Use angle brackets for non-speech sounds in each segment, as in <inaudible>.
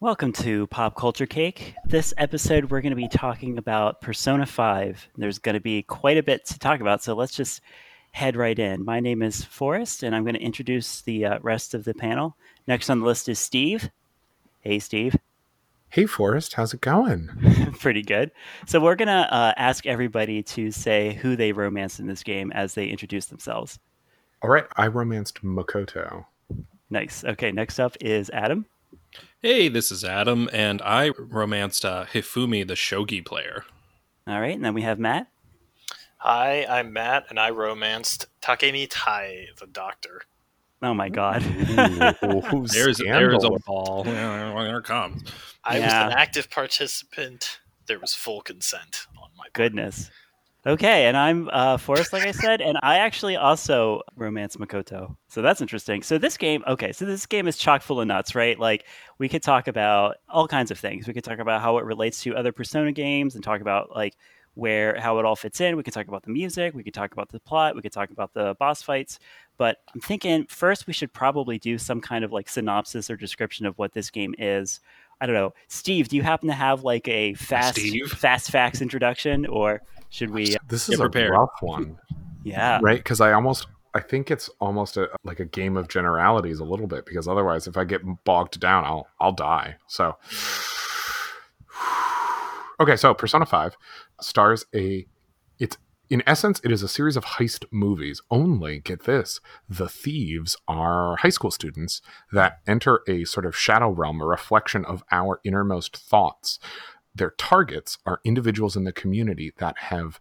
Welcome to Pop Culture Cake. This episode, we're going to be talking about Persona 5. There's going to be quite a bit to talk about, so let's just head right in. My name is Forrest, and I'm going to introduce the uh, rest of the panel. Next on the list is Steve. Hey, Steve. Hey, Forrest, how's it going? <laughs> Pretty good. So, we're going to uh, ask everybody to say who they romanced in this game as they introduce themselves. All right, I romanced Makoto. Nice. Okay, next up is Adam. Hey, this is Adam, and I romanced uh, Hifumi, the shogi player. All right, and then we have Matt. Hi, I'm Matt, and I romanced Takemi Tae, the doctor. Oh my god. <laughs> Ooh, There's there's a scandal. ball. Here it comes. I was an active participant. There was full consent on my part. Goodness. Okay, and I'm uh, Forrest, like I said, and I actually also romance Makoto. So that's interesting. So this game, okay, so this game is chock full of nuts, right? Like we could talk about all kinds of things. We could talk about how it relates to other Persona games, and talk about like where how it all fits in. We could talk about the music. We could talk about the plot. We could talk about the boss fights. But I'm thinking first we should probably do some kind of like synopsis or description of what this game is. I don't know, Steve. Do you happen to have like a fast Steve? fast facts introduction, or should we? Uh, this Get is a rough one, <laughs> Yeah. right? Because I almost, I think it's almost a, like a game of generalities a little bit. Because otherwise, if I get bogged down, I'll I'll die. So, <sighs> okay, so Persona Five stars a, it's in essence, it is a series of heist movies. Only get this: the thieves are high school students that enter a sort of shadow realm, a reflection of our innermost thoughts. Their targets are individuals in the community that have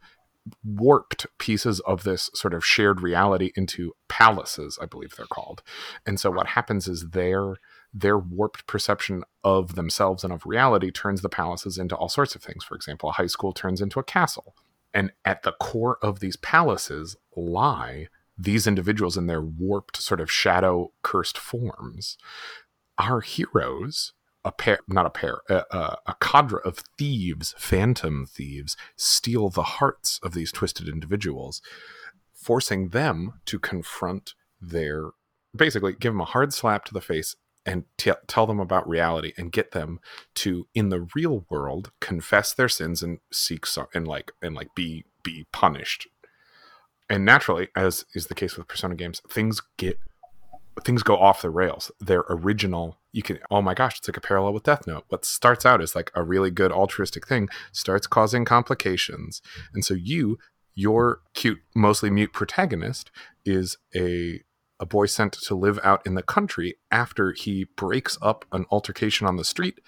warped pieces of this sort of shared reality into palaces, I believe they're called. And so what happens is their their warped perception of themselves and of reality turns the palaces into all sorts of things. For example, a high school turns into a castle. And at the core of these palaces lie these individuals in their warped sort of shadow cursed forms. Our heroes a pair, not a pair, a, a, a cadre of thieves, phantom thieves, steal the hearts of these twisted individuals, forcing them to confront their, basically, give them a hard slap to the face and t- tell them about reality and get them to, in the real world, confess their sins and seek so- and like and like be be punished. And naturally, as is the case with Persona games, things get things go off the rails. Their original, you can, oh my gosh, it's like a parallel with Death Note. What starts out as like a really good altruistic thing starts causing complications. And so you, your cute, mostly mute protagonist, is a a boy sent to live out in the country after he breaks up an altercation on the street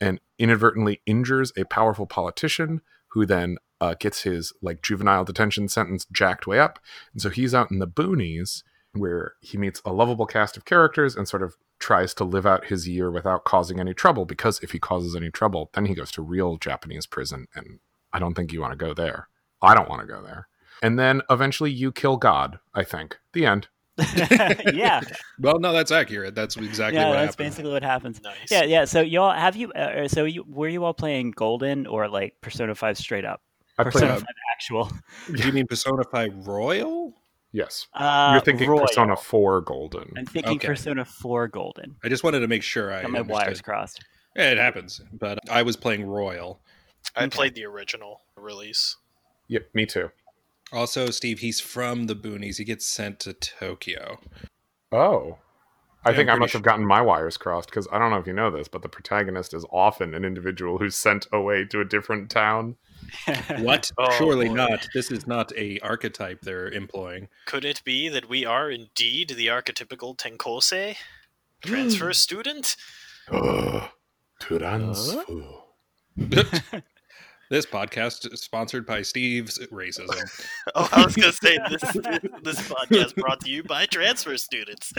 and inadvertently injures a powerful politician who then uh, gets his like juvenile detention sentence jacked way up. And so he's out in the boonies where he meets a lovable cast of characters and sort of tries to live out his year without causing any trouble because if he causes any trouble then he goes to real japanese prison and i don't think you want to go there i don't want to go there and then eventually you kill god i think the end <laughs> <laughs> yeah. Well, no, that's accurate. That's exactly yeah, what that's happened. basically what happens. Nice. Yeah, yeah. So y'all have you? Uh, so you were you all playing Golden or like Persona Five straight up? i played Persona uh, Five actual. Do you <laughs> mean Persona 5 Royal? Yes Uh, you're thinking Royal. persona 4 golden I'm thinking Okay. Persona Four Golden. I just wanted to make sure I Got my wires crossed. Yeah, it happens. But I was playing Royal. I Okay. played the original release. yep me too Also, Steve, he's from the boonies. He gets sent to Tokyo. oh I Yeah, think I'm must pretty have gotten my wires crossed because I don't know if you know this, but the protagonist is often an individual who's sent away to a different town. What? <laughs> Oh, Surely boy. not. This is not a archetype they're employing. Could it be that we are indeed the archetypical Tenkose transfer student? Ugh. <gasps> Transfer. <laughs> <laughs> this podcast is sponsored by Steve's racism. Oh, I was going to say this this podcast brought to you by transfer students.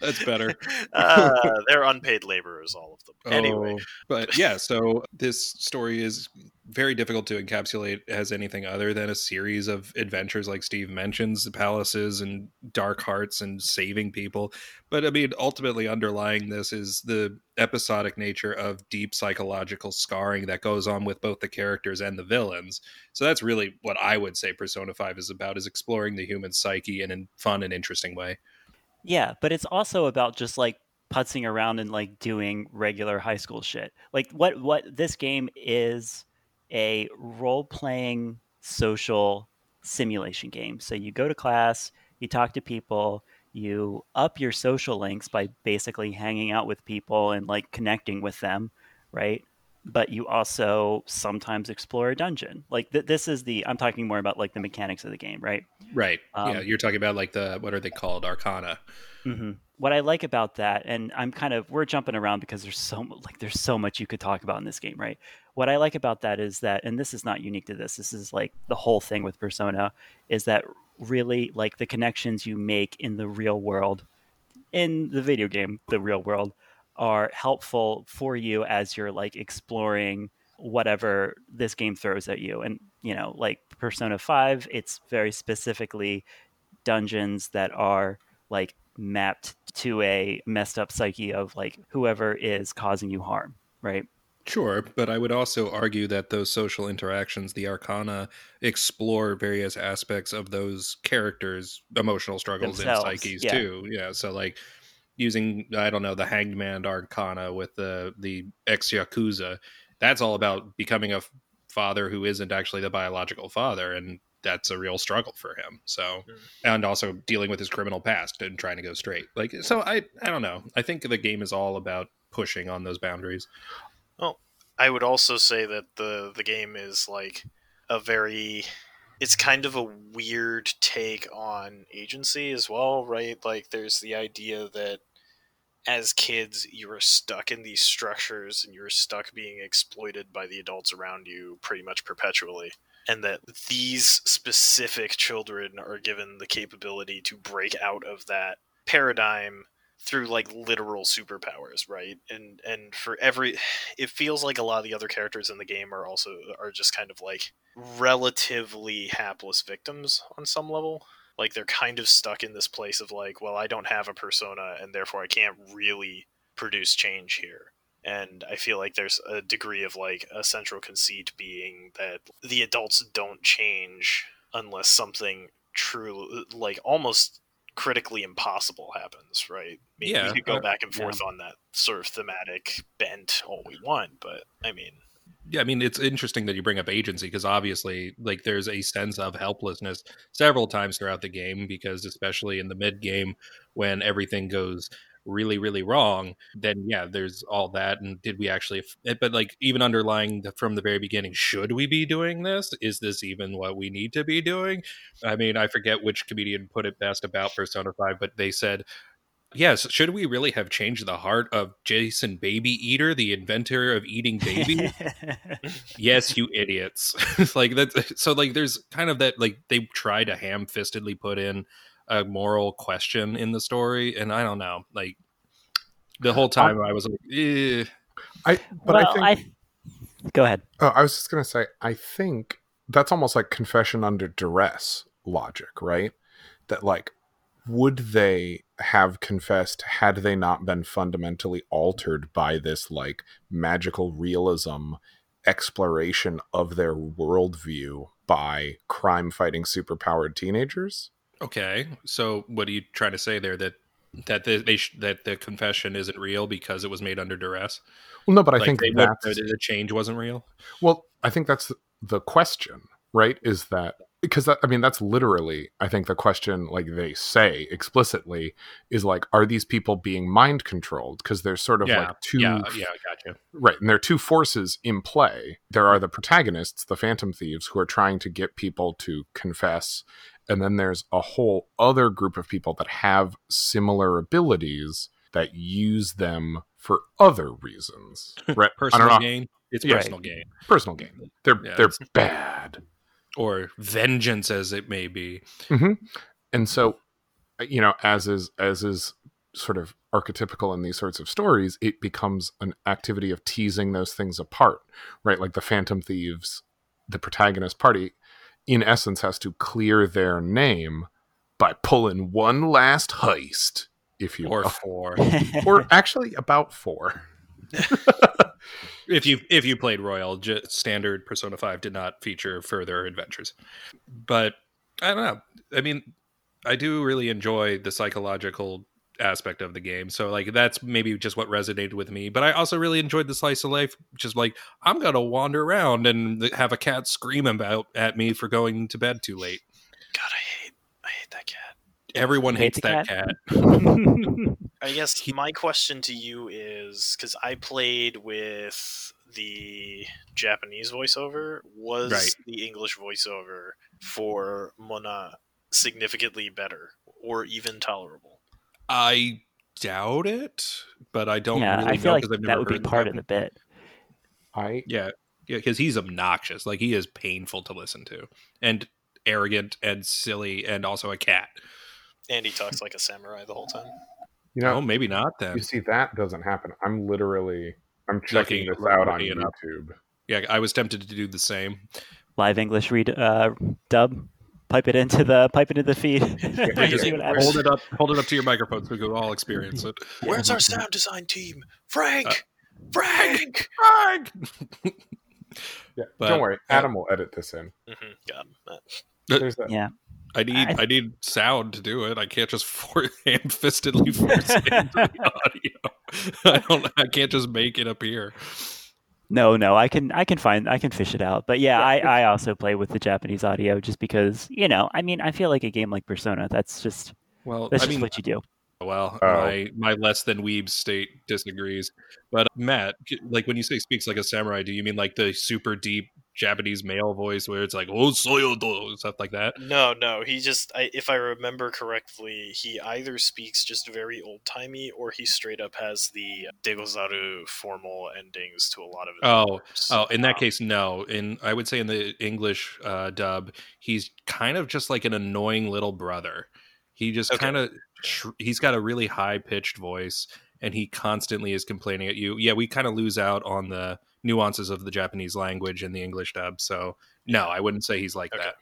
That's better. Uh, they're unpaid laborers, all of them. Anyway, Oh, but yeah, so this story is very difficult to encapsulate as anything other than a series of adventures, like Steve mentions, the palaces and dark hearts and saving people. But I mean, ultimately underlying this is the episodic nature of deep psychological scarring that goes on with both the characters and the villains. So that's really what I would say Persona 5 is about is exploring the human psyche in a fun and interesting way. Yeah, but it's also about just like putzing around and like doing regular high school shit. Like what what this game is a role playing social simulation game. So you go to class, you talk to people, you up your social links by basically hanging out with people and like connecting with them, right? But you also sometimes explore a dungeon. Like th- this is the I'm talking more about like the mechanics of the game, right? Right. Um, yeah, you're talking about like the what are they called? Arcana. hmm What I like about that, and I'm kind of we're jumping around because there's so like there's so much you could talk about in this game, right? What I like about that is that, and this is not unique to this. This is like the whole thing with Persona, is that really like the connections you make in the real world, in the video game, the real world, are helpful for you as you're like exploring whatever this game throws at you. And you know, like Persona Five, it's very specifically dungeons that are like mapped to a messed up psyche of like whoever is causing you harm, right? Sure, but I would also argue that those social interactions, the arcana, explore various aspects of those characters' emotional struggles Themselves, and psyches yeah. too. Yeah, so like using I don't know the Hanged Man arcana with the the ex yakuza, that's all about becoming a father who isn't actually the biological father, and that's a real struggle for him. So, and also dealing with his criminal past and trying to go straight. Like, so I I don't know. I think the game is all about pushing on those boundaries. Well, I would also say that the the game is like a very it's kind of a weird take on agency as well, right? Like there's the idea that as kids you are stuck in these structures and you're stuck being exploited by the adults around you pretty much perpetually. And that these specific children are given the capability to break out of that paradigm through like literal superpowers, right? And and for every it feels like a lot of the other characters in the game are also are just kind of like relatively hapless victims on some level. Like they're kind of stuck in this place of like, well, I don't have a persona and therefore I can't really produce change here. And I feel like there's a degree of like a central conceit being that the adults don't change unless something true like almost critically impossible happens, right? Mean, Yeah, we could go uh, back and forth on that sort of thematic bent all we want, but I mean, yeah i mean it's interesting that you bring up agency because obviously like there's a sense of helplessness several times throughout the game because especially in the mid game when everything goes really really wrong then yeah there's all that and did we actually eh, but like even underlying the, from the very beginning should we be doing this? Is this even what we need to be doing? I mean i forget which comedian put it best about persona 5 but they said Yes, should we really have changed the heart of Jason Baby Eater, the inventor of eating baby? <laughs> yes, you idiots. <laughs> like that so like there's kind of that like they try to ham-fistedly put in a moral question in the story and I don't know, like the whole time I was like, eh. I but well, I think I go ahead. Oh, I was just gonna say, I think that's almost like confession under duress logic, right? That like, would they have confessed had they not been fundamentally altered by this like magical realism exploration of their worldview by crime fighting superpowered teenagers? okay. So what are you trying to say there that that they, they sh- that the confession isn't real because it was made under duress? Well, no, but I like think that's the change wasn't real. Well, I think that's the question, right? Is that because that, I mean that's literally I think the question like they say explicitly is like are these people being mind controlled because there's sort of yeah, like two yeah, yeah, gotcha. right and there are two forces in play. There are the protagonists, the phantom thieves who are trying to get people to confess and then there's a whole other group of people that have similar abilities that use them for other reasons. <laughs> Right? Personal gain. It's Yeah. personal gain. Personal gain. They're Yeah, they're bad. Or vengeance as it may be. and so uh, you know as is as is sort of archetypical in these sorts of stories it becomes an activity of teasing those things apart right like the phantom thieves the protagonist party in essence has to clear their name by pulling one last heist if you Or will four. or <laughs> actually about four <laughs> if you if you played Royal, j- standard Persona Five did not feature further adventures. But I don't know. I mean, I do really enjoy the psychological aspect of the game. So like that's maybe just what resonated with me. But I also really enjoyed the slice of life, just like I'm gonna wander around and have a cat scream about at me for going to bed too late. God, I hate I hate that cat. Everyone You hates that cat? cat. <laughs> I guess my question to you is because I played with the Japanese voiceover, was Right. the English voiceover for Mona significantly better or even tolerable? I doubt it, but I don't yeah, really I feel know like I've that never would be part of the bit. I Yeah, yeah, because he's obnoxious. Like he is painful to listen to, and arrogant and silly, and also a cat. And he talks like a samurai the whole time. you know oh, maybe not then. you see that doesn't happen. I'm literally I'm checking Looking- this out on looking it up. YouTube. Yeah, I was tempted to do the same. Live English read uh, dub, pipe it into the pipe into the feed. <laughs> <laughs> Yeah, just see what where's- happens. hold it up, hold it up to your microphone so we can all experience it. <laughs> Where's our sound design team? Frank! Uh, Frank! Frank! Yeah, But- don't worry, Adam will edit this in. hmm God, that- There's that. Yeah, I need I- I, need sound to do it. I can't just <laughs> for ham-fistedly force it into the <laughs> audio. <laughs> I don't. I can't just make it appear. no, no, I can I can find I can fish it out. But yeah, I I also play with the Japanese audio just because you know I mean I feel like a game like Persona that's just Well, that's I just mean, what you do. well, Oh. my my less than weeb state disagrees. But uh, Matt, like when you say speaks like a samurai, do you mean like the super deep Japanese male voice where it's like oh soyodo stuff like that? No, no. He just, I, if I remember correctly, he either speaks just very old timey or he straight up has the Degozaru formal endings to a lot of his Oh, words. Oh, in that Um, case, no. In I would say in the English uh, dub, he's kind of just like an annoying little brother. He just Okay. kind of he's got a really high pitched voice, and he constantly is complaining at you. Yeah, we kind of lose out on the nuances of the Japanese language in the English dub. So no, I wouldn't say he's like Okay. that.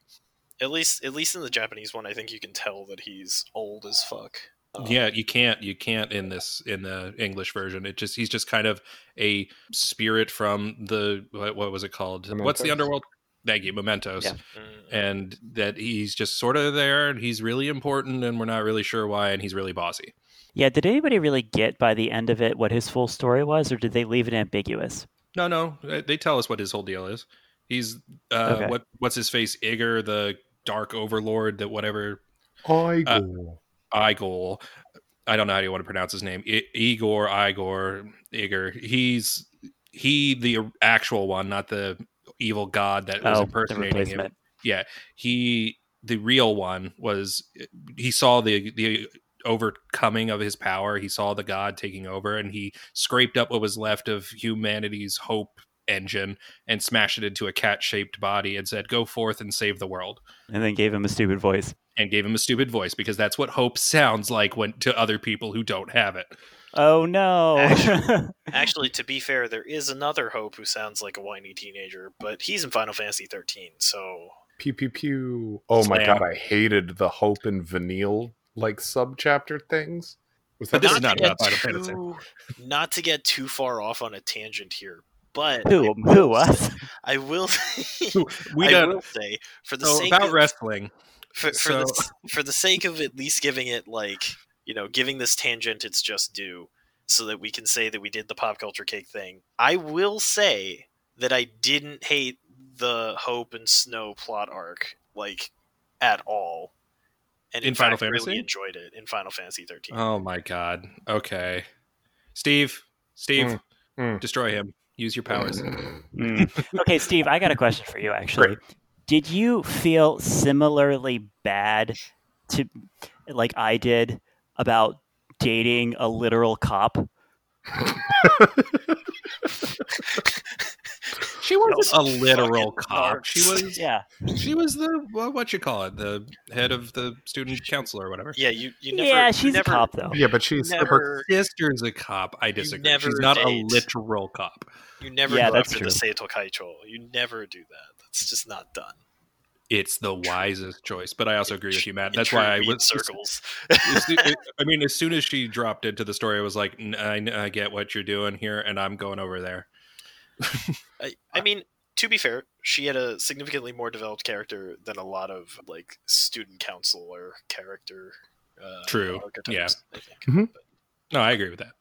At least, at least in the Japanese one, I think you can tell that he's old as fuck. Um, Yeah, you can't you can't in this in the English version. It just he's just kind of a spirit from the what, what was it called? What's the underworld? Thank you, Mementos. Yeah. mm, and that he's just sort of there and he's really important and we're not really sure why and he's really bossy. Yeah, did anybody really get by the end of it what his full story was, or did they leave it ambiguous? No, no, uh, they tell us what his whole deal is. He's uh Okay. what what's his face Igor the dark overlord that whatever I Uh. Igor I don't know how you want to pronounce his name. I- Igor Igor Igor. He's he the actual one, not the evil god that was Oh, the impersonating him. yeah he the real one was he saw the the overcoming of his power he saw the god taking over and he scraped up what was left of humanity's hope engine and smashed it into a cat shaped body and said go forth and save the world And then gave him a stupid voice. and gave him a stupid voice because that's what hope sounds like when to other people who don't have it Oh no! Actually, <laughs> to be fair, there is another Hope who sounds like a whiny teenager, but he's in Final Fantasy 13, so Pew pew pew. Oh my god, I hated the Hope and Vanille like subchapter things. Was But that this is not about Final Fantasy. Not to get too far off on a tangent here, but who? I will Who us? say- I will. we I got will say for the so sake about of, wrestling for, for, the, so- for the sake of at least giving it like you know giving this tangent its just due so that we can say that we did the pop culture cake thing i will say that i didn't hate the hope and snow plot arc like at all and in, In Final fact, Fantasy? really enjoyed it in final fantasy 13 oh my god okay steve steve Mm, mm. destroy him use your powers Mm. <laughs> Okay, Steve, I got a question for you. Actually, Great. did you feel similarly bad to, like I did, about dating a literal cop? <laughs> <laughs> She was a literal cop. She was <laughs> Yeah. she was the well, what you call it, the head of the student council or whatever. yeah you, you never yeah, she's never, a cop though. yeah, but she's her Sister's a cop. I disagree. never She's not a literal cop. you never Yeah, go that's after true. the Seito Kaicho. You never do that. That's just not done. It's the wisest choice. But I also agree with you, Matt. That's why I true was. circles. <laughs> I mean, as soon as she dropped into the story, I was like, I, I get what you're doing here, and I'm going over there. <laughs> I, I mean, to be fair, she had a significantly more developed character than a lot of like student counselor character uh, True. archetypes, I think. Mhm. But- No, I agree with that.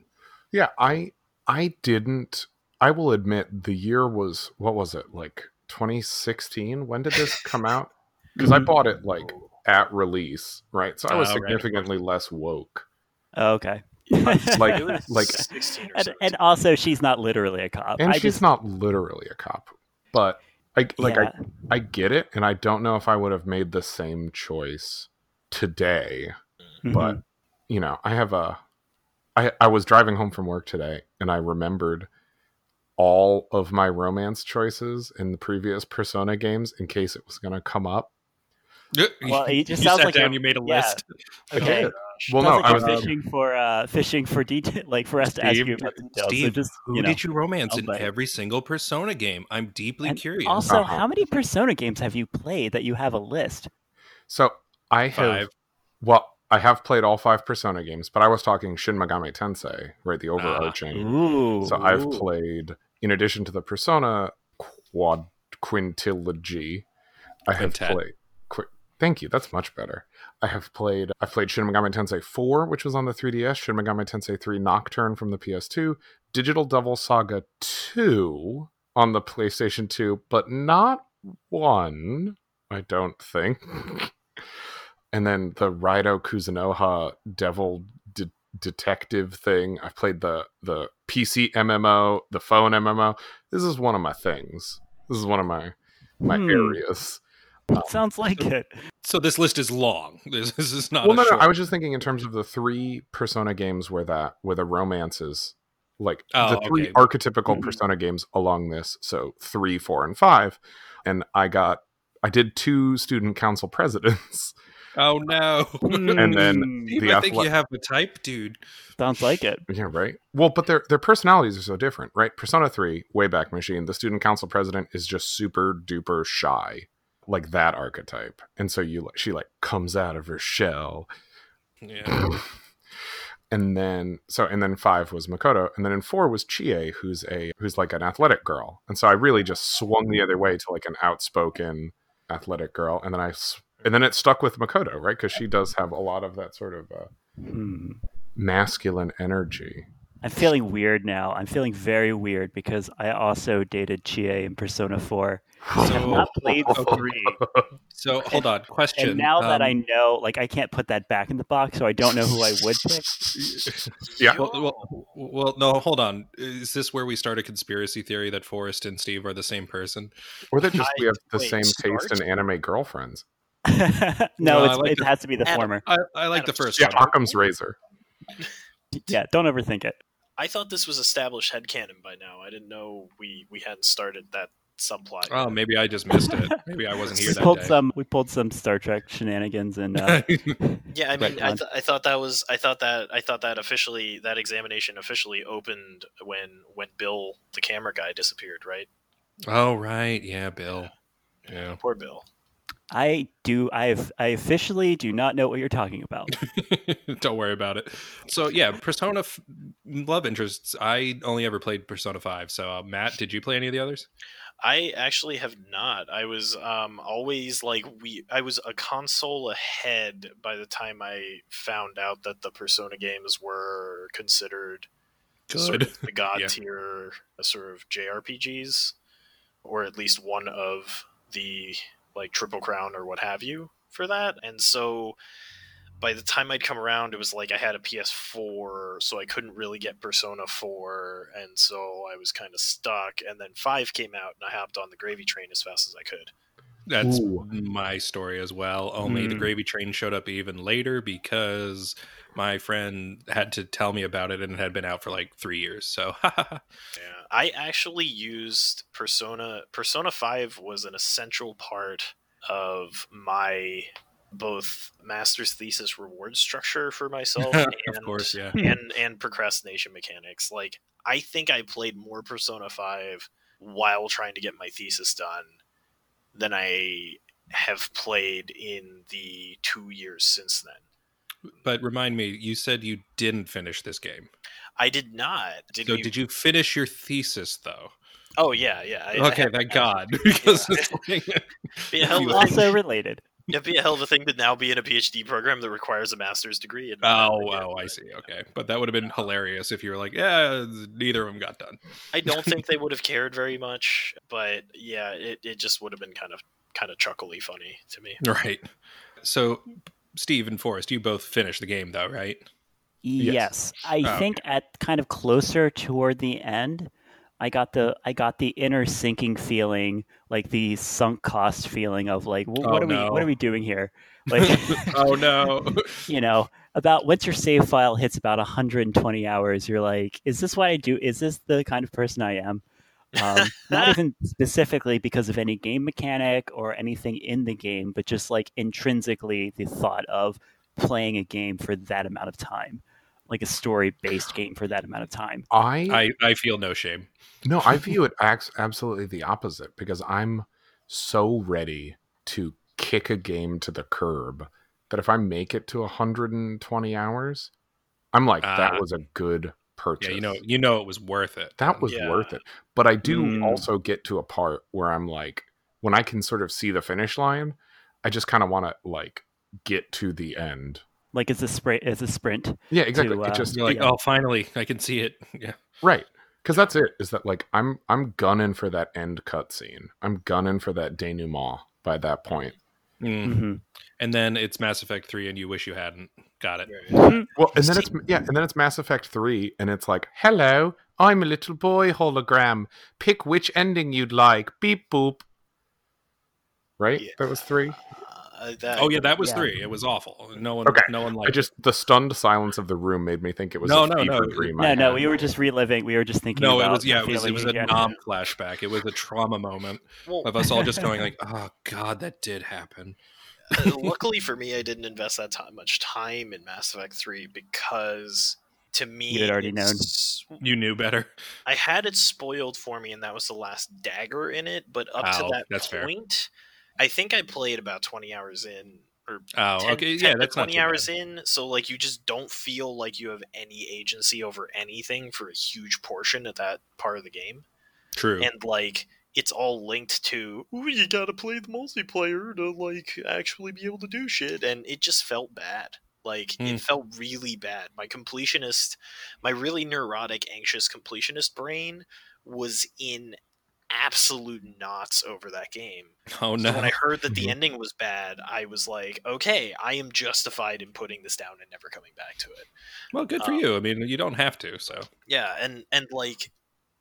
Yeah, I I didn't. I will admit the year was what was it like 2016? When did this come <laughs> out? Because I Mhm. bought it like at release, right? So I was Oh, right. significantly less woke. Oh, okay. <laughs> Like- It like- and, and also, she's not literally a cop. And I she's just, not literally a cop, but I like yeah. I I get it, and I don't know if I would have made the same choice today. Mhm. But you know, I have a. I I was driving home from work today, and I remembered all of my romance choices in the previous Persona games in case it was going to come up. Well, it <laughs> just you sounds sat like down, a- you made a yeah. list. Okay. did. Well, no, like I you're was fishing for uh, fishing for detail, <laughs> like for us to ask you about details. so Steve, just who you know. did you romance I'll in play every single Persona game? I'm deeply And curious. Also, Uh-huh. how many Persona games have you played that you have a list? So I have. Five. Well, I have played all five Persona games, but I was talking Shin Megami Tensei, right? The overarching. Ooh. So I've played, in addition to the Persona quad quintilogy, I have Quintet. played. Thank you. That's much better. I have played. I've played Shin Megami Tensei 4, which was on the 3DS. Shin Megami Tensei 3 Nocturne from the PS2. Digital Devil Saga 2 on the PlayStation 2, but not one. I don't think. <laughs> and then the Raido Kuzunoha Devil de- Detective thing. I've played the the PC MMO, the phone MMO. This is one of my things. This is one of my my Hmm. areas. Sounds like it. So this list is long. <laughs> This, this is not. well, a no, no. I was just thinking in terms of the three Persona games where that where the romance is like Oh, the three okay. archetypical Mhm. Persona games along this. So three, four, and five. And I got I did two student council <laughs> presidents. Oh no! And then Steve, <laughs> the I think athle- you have the type, dude. sounds like it. Yeah, right. Well, but their their personalities are so different, right? Persona 3, Wayback Machine, the student council president is just super duper shy, like that archetype. And so you she like comes out of her shell. Yeah. <clears throat> and then so and then 5 was Makoto, and then in 4 was Chie, who's a who's like an athletic girl. And so I really just swung the other way to like an outspoken athletic girl, and then i and then it stuck with Makoto, right? Cuz she does have a lot of that sort of uh, Hmm. masculine energy. I'm feeling weird now. I'm feeling very weird because I also dated Chie in Persona 4. I have So- not played 3. <laughs> So hold on. Question. And now that um, I know, like, I can't put that back in the box, so I don't know who I would pick. Yeah. Well, well, <laughs> well, no, hold on. Is this where we start a conspiracy theory that Forrest and Steve are the same person? Or that just I- we have the wait, same taste in anime girlfriends. <laughs> no, No, it's, like it the- has to be the Adam, former. I, I like the first Yeah, one. Occam's razor. Yeah, don't overthink it. I thought this was established headcanon by now. I didn't know we we hadn't started that subplot. Oh, maybe I just missed it. <laughs> Maybe I wasn't here we that pulled day. some. We pulled some Star Trek shenanigans, and uh, <laughs> Yeah, I mean, I, th- I thought that was, I thought that, I thought that officially, that examination officially opened when when Bill, the camera guy, disappeared. Right, oh right, yeah, Bill. Yeah. poor Bill. I do. I've. I officially do not know what you're talking about. <laughs> Don't worry about it. So yeah, Persona f- love interests. I only ever played Persona Five. So uh, Matt, did you play any of the others? I actually have not. I was um, always like we. I was a console ahead by the time I found out that the Persona games were considered sort of the god <laughs> Yeah. tier uh, sort of JRPGs, or at least one of the like Triple Crown or what have you for that. And so by the time I'd come around, it was like I had a PS4, so I couldn't really get Persona 4, and so I was kind of stuck. And then 5 came out, and I hopped on the gravy train as fast as I could. That's Ooh. my story as well. Only the Hmm. gravy train showed up even later because my friend had to tell me about it and it had been out for like three years. So <laughs> Yeah, I actually used Persona. Persona Five was an essential part of my both master's thesis reward structure for myself <laughs> and of course, yeah. Hmm. and and procrastination mechanics. Like I think I played more Persona Five while trying to get my thesis done than I have played in the two years since then. But remind me, you said you didn't finish this game. I did not. Did so you? did you finish your thesis though? Oh yeah, yeah. I- I okay, have- thank God. <laughs> because Yeah, you- like- <laughs> <laughs> also related. It'd be a hell of a thing to now be in a PhD program that requires a master's degree. And Oh, oh, I see. Okay, but that would have been hilarious if you were like, yeah, neither of them got done. I don't think they would have cared very much, but yeah, it, it just would have been kind of kind of chuckly funny to me. Right. So, Steve and Forrest, you both finished the game though, right? Yes, I Oh, think at kind of closer toward the end, I got the I got the inner sinking feeling, like the sunk cost feeling of like, "Wh- Oh, what are we what are we doing here? <laughs> Like, oh no. <laughs> you know, about once your save file hits about 120 hours, you're like, is this what I do? Is this the kind of person I am? Um, <laughs> not even specifically because of any game mechanic or anything in the game, but just like intrinsically the thought of playing a game for that amount of time, like a story based game for that amount of time. I, I I feel no shame. no, I view it <laughs> ax- absolutely the opposite because I'm so ready to kick a game to the curb that if I make it to 120 hours, I'm like, Ah. that was a good purchase. Yeah, you know, you know, it was worth it. that was Yeah. worth it. But I do Mm. also get to a part where I'm like, when I can sort of see the finish line, I just kind of want to like get to the end. Like it's a sprint, it's a sprint. Yeah, exactly. uh, it just You're like, Yeah. oh, finally, I can see it. <laughs> Yeah. right because that's it. Is that like I'm I'm gunning for that end cutscene. I'm gunning for that denouement by that point. Mm. Mhm. And then it's Mass Effect Three, and you wish you hadn't got it. Well, and then it's yeah, and then it's Mass Effect three, and it's like, hello, I'm a little boy hologram. Pick which ending you'd like. Beep boop. Right, Yeah. that was three. Uh, that, Oh yeah, that was Yeah. three. It was awful. No one, Okay. no one I just the stunned silence of the room made me think it was No, a no, no. dream. No, no, we were just reliving. We were just thinking. no, it was yeah, it was it was a get. nom flashback. It was a trauma moment well, of us all just going <laughs> like, oh god, that did happen. Uh, <laughs> luckily for me, I didn't invest that ti- much time in Mass Effect 3 because to me, You had already known. <laughs> You knew better. I had it spoiled for me, and that was the last dagger in it. But up to that that's fair. point, I think I played about 20 hours in, or Oh, 10, okay, 10 yeah, that's 20 hours bad. in. So, like, you just don't feel like you have any agency over anything for a huge portion of that part of the game True. and like it's all linked to Ooh, you gotta play the multiplayer to like actually be able to do shit and it just felt bad like Hmm. it felt really bad my completionist my really neurotic anxious completionist brain was in absolute knots over that game <laughs> oh so no. when i heard that the Mhm. ending was bad i was like okay i am justified in putting this down and never coming back to it well, good for um, you. I mean, you don't have to. So yeah and and like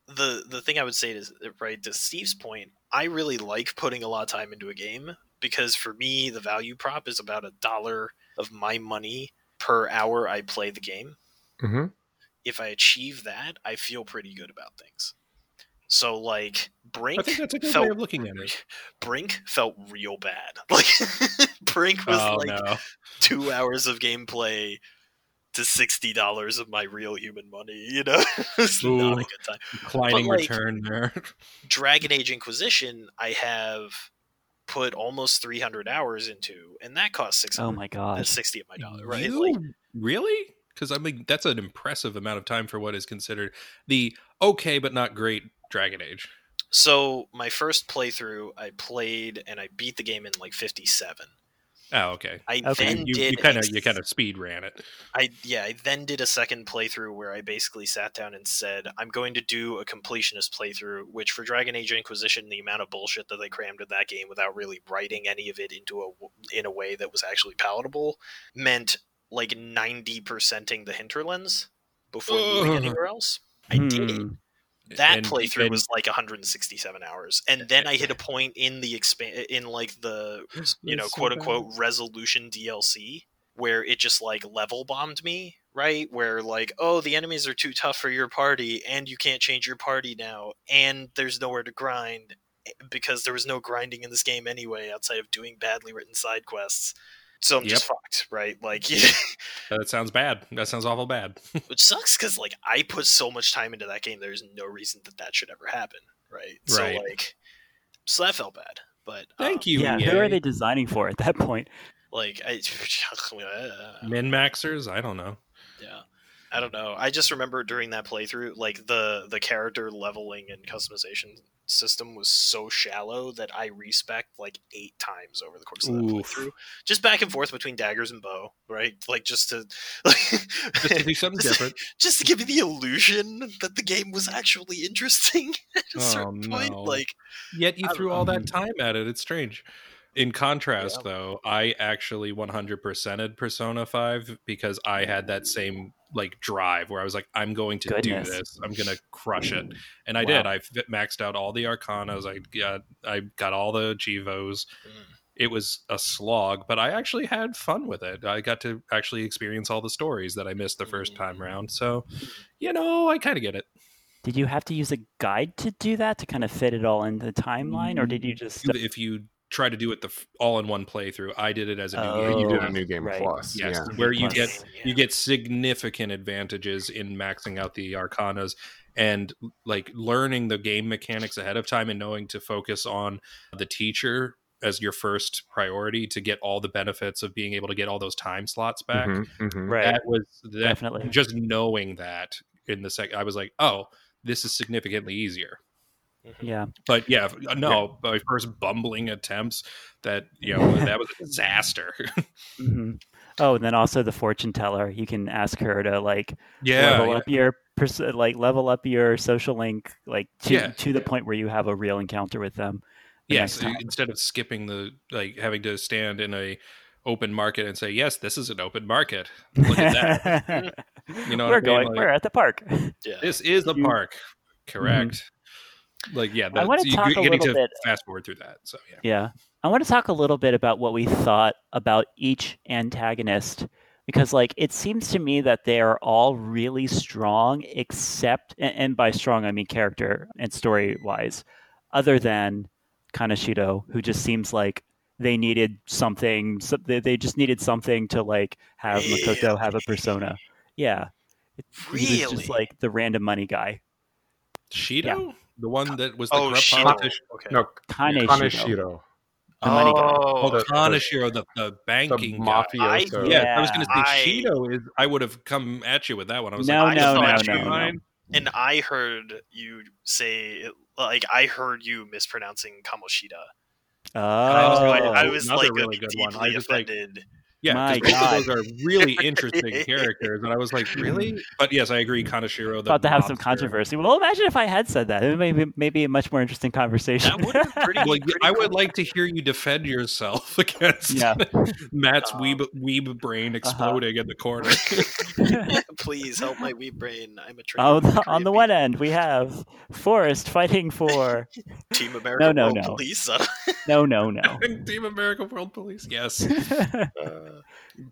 the the thing i would say is right to steve's point i really like putting a lot of time into a game because for me the value prop is about a dollar of my money per hour i play the game Mhm. if i achieve that i feel pretty good about things so like brink I think that's a good felt way of looking at it. <laughs> brink felt real bad <laughs> like brink was Oh like no. two hours of gameplay to sixty dollars of my real human money. You know, <laughs> it's not a good time. Declining like- return there. <laughs> Dragon Age Inquisition, I have put almost three hundred hours into, and that cost six Oh hundred. my god! sixty of my dollar, right? You- Like, really? Because I mean, that's an impressive amount of time for what is considered the okay but not great Dragon Age. so my first playthrough, I played and I beat the game in like fifty-seven. Oh, okay. I Okay. then You did kind of you kind of speed ran it. I yeah, I then did a second playthrough where I basically sat down and said, I'm going to do a completionist playthrough, which for Dragon Age Inquisition, the amount of bullshit that they crammed in that game without really writing any of it into a in a way that was actually palatable meant like 90%ing the hinterlands before moving anywhere else. I did it. That And- playthrough and- was like 167 hours, and then I hit a point in the expand in like the you know so quote unquote resolution DLC where it just like level bombed me, right? Where like oh the enemies are too tough for your party, and you can't change your party now, and there's nowhere to grind eh, because there was no grinding in this game anyway outside of doing badly written side quests. So I'm just fucked, right? Like, <laughs> That sounds bad. That sounds awful bad. <laughs> which sucks because like I put so much time into that game. There's no reason that that should ever happen, right? So Right. like, so that felt bad. But Thank um, you. Yeah, EA. who are they designing for at that point? Like I, <laughs> Min maxers? I don't know. yeah. I don't know. I just remember during that playthrough, like the the character leveling and customization system was so shallow that I respec like eight times over the course of that Oof. playthrough, just back and forth between daggers and bow, right? Like just to <laughs> Just to do something Just- different. <laughs> just to give me the illusion that the game was actually interesting <laughs> at a Oh, certain point. no. Like, Yet you I don't threw know. all that time at it. It's strange. In contrast, Yeah. though, I actually 100%ed Persona 5 because I had that same like drive where I was like, I'm going to Goodness. do this. I'm going to crush it. And I Wow. did. I fit- maxed out all the arcanas. I got I got all the Chivos. mm, It was a slog, but I actually had fun with it. I got to actually experience all the stories that I missed the first time round. So, you know, I kind of get it. Did you have to use a guide to do that to kind of fit it all in the timeline, or did you just? If you try to do it the all in one playthrough, I did it as a new Oh, game. you did a Oh, new game right. plus. Yes, Yeah. where you Plus. get you get significant advantages in maxing out the arcanas and like learning the game mechanics ahead of time and knowing to focus on the teacher as your first priority to get all the benefits of being able to get all those time slots back. Mhm, mhm. right, That was that, definitely. just knowing that in the second, I was like, oh, this is significantly easier. Mm-hmm. Yeah, But uh, yeah, no, my first bumbling attempts that you know that was a disaster. <laughs> hmm Oh, and then also the fortune teller. You can ask her to like yeah, level yeah. up your pers- like level up your social link like to Yeah. to the point where you have a real encounter with them. the yes next instead of skipping the like having to stand in a open market and say yes this is an open market look at that <laughs> You know we're I mean? going. Like- we're at the park. yeah. this is the You- park mm-hmm. correct like yeah that's, wanna you, talk a little to bit- fast forward through that so yeah Yeah. I want to talk a little bit about what we thought about each antagonist because like it seems to me that they are all really strong except and, and by strong I mean character and story wise other than Kaneshiro who just seems like they needed something so they, they just needed something to like have Makoto have a persona. Yeah. It- He was just like the random money guy. shido the one that was the Oh, corrupt Shido. politician Okay. No, Kaneshiro. Kaneshiro, the money guy. oh, oh the- oh Kaneshiro, the, the the banking guy. mafioso. Yeah, I was going to say I- Shido is. I would have come at you with that one. I was No, like, no, I no, thought no, no. and I heard you say like I heard you mispronouncing Kamoshida. Oh, I was, like, I Oh, was another like really good deeply one. I was like- offended. Yeah, My because both God. of those are really interesting <laughs> characters, and I was like, really? But yes, I agree. Kaneshiro, the about to have some controversy. Well, imagine if I had said that. It may be maybe a much more interesting conversation. That would have pretty. <laughs> Well, pretty I would cool. like to hear you defend yourself <laughs> against Yeah. Matt's Um, weeb, weeb brain exploding in the corner. Please help my wee brain. I'm a trained on, the, on the one end, we have Forrest fighting for Team America No, no, World no. Police. no, no, no. Team America World Police, yes. Uh,